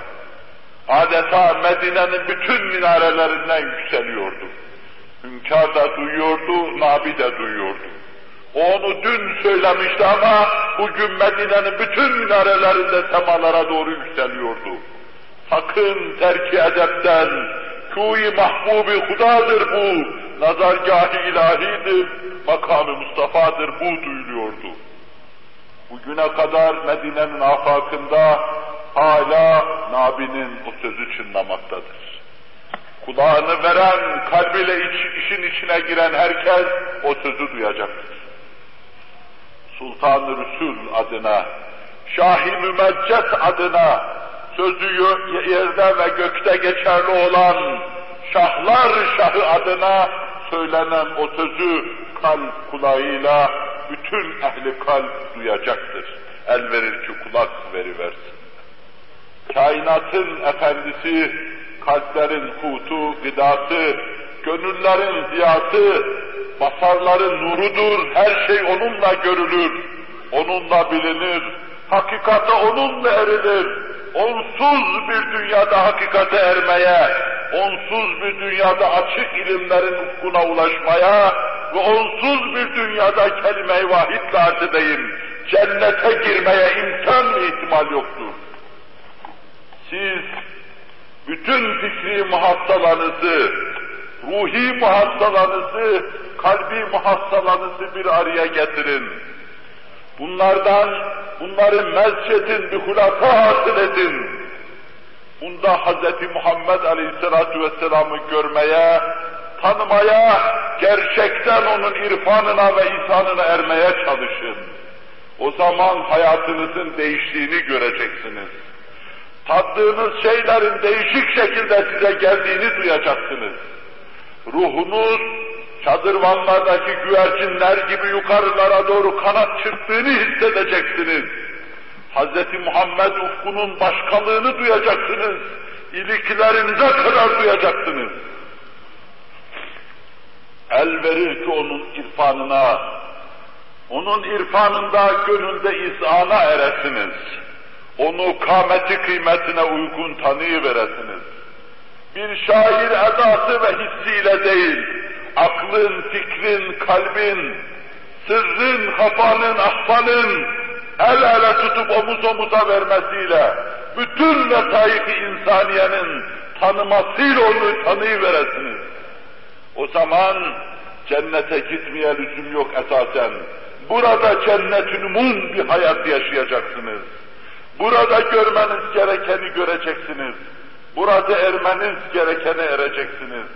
Adeta Medine'nin bütün minarelerinden yükseliyordu. Hünkâr da duyuyordu, Nabi de duyuyordu. Onu dün söylemişti ama bugün Medine'nin bütün minarelerinde semalara doğru yükseliyordu. Sakın terki edepten, kuyi mahbubi hudadır bu, nazargâh-ı ilahidir, makamı Mustafa'dır bu duyuluyordu. Bugüne kadar Medine'nin afakında hala Nabi'nin o sözü çınlamaktadır. Kulağını veren, kalbiyle iç, işin içine giren herkes o sözü duyacaktır. Sultan-ı Resul adına, Şah-ı Mümecces adına, sözü yerde ve gökte geçerli olan Şahlar Şahı adına söylenen o sözü kalp kulağıyla bütün ehli kalp duyacaktır. El verir ki kulak veriversin. Kainatın efendisi, kalplerin kutu, gıdası, gönüllerin ziyatı, basarların nurudur, her şey onunla görülür, onunla bilinir, hakikate onunla erilir. Onsuz bir dünyada hakikate ermeye, onsuz bir dünyada açık ilimlerin ufkuna ulaşmaya ve onsuz bir dünyada kelime-i vahitle arz edeyim, cennete girmeye imkan ve ihtimal yoktur. Siz bütün fikri muhassalanızı, ruhi muhassalanızı, kalbi muhassalanızı bir araya getirin. Bunlardan, bunları mezçetin bir hulata hasıl edin. Bunda Hz. Muhammed Aleyhisselatü Vesselam'ı görmeye, tanımaya, gerçekten onun irfanına ve insanına ermeye çalışın. O zaman hayatınızın değiştiğini göreceksiniz. Tattığınız şeylerin değişik şekilde size geldiğini duyacaksınız. Ruhunuz çadırvanlardaki güvercinler gibi yukarılara doğru kanat çırptığını hissedeceksiniz. Hz. Muhammed ufkunun başkalığını duyacaksınız. İliklerinize kadar duyacaksınız. El verir ki onun irfanına, onun irfanında gönülde izana eresiniz. Onu kâmeti kıymetine uygun tanıyıveresiniz. Bir şair edası ve hissiyle değil, aklın, fikrin, kalbin, sırrın, hafanın, ahfanın el ele tutup omuz omuza vermesiyle, bütün letaif-i insaniyenin tanımasıyla onu tanıyıveresiniz. O zaman cennete gitmeye lüzum yok esasen. Burada cennet-ül bir hayat yaşayacaksınız. Burada görmeniz gerekeni göreceksiniz. Burada ermeniz gerekene ereceksiniz.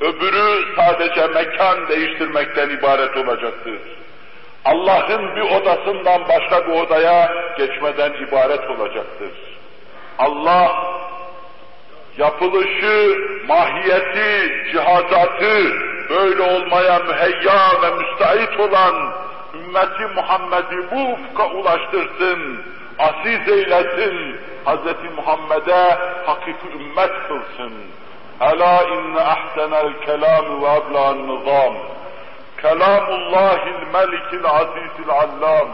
Öbürü sadece mekan değiştirmekten ibaret olacaktır. Allah'ın bir odasından başka bir odaya geçmeden ibaret olacaktır. Allah yapılışı, mahiyeti, cihazatı böyle olmaya müheyya ve müstahit olan ümmeti Muhammed'i bu ufka ulaştırsın, aziz eylesin, Hz. Muhammed'e hakiki ümmet kılsın. Ela inne ahsenel kelam ve abla'n nizam. Kelamullahil melikil azizil allam.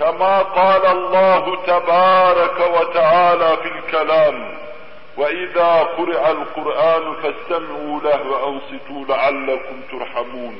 كما قال الله تبارك وتعالى في الكلام وإذا قرئ القرآن فاستمعوا له وأنصتوا لعلكم ترحمون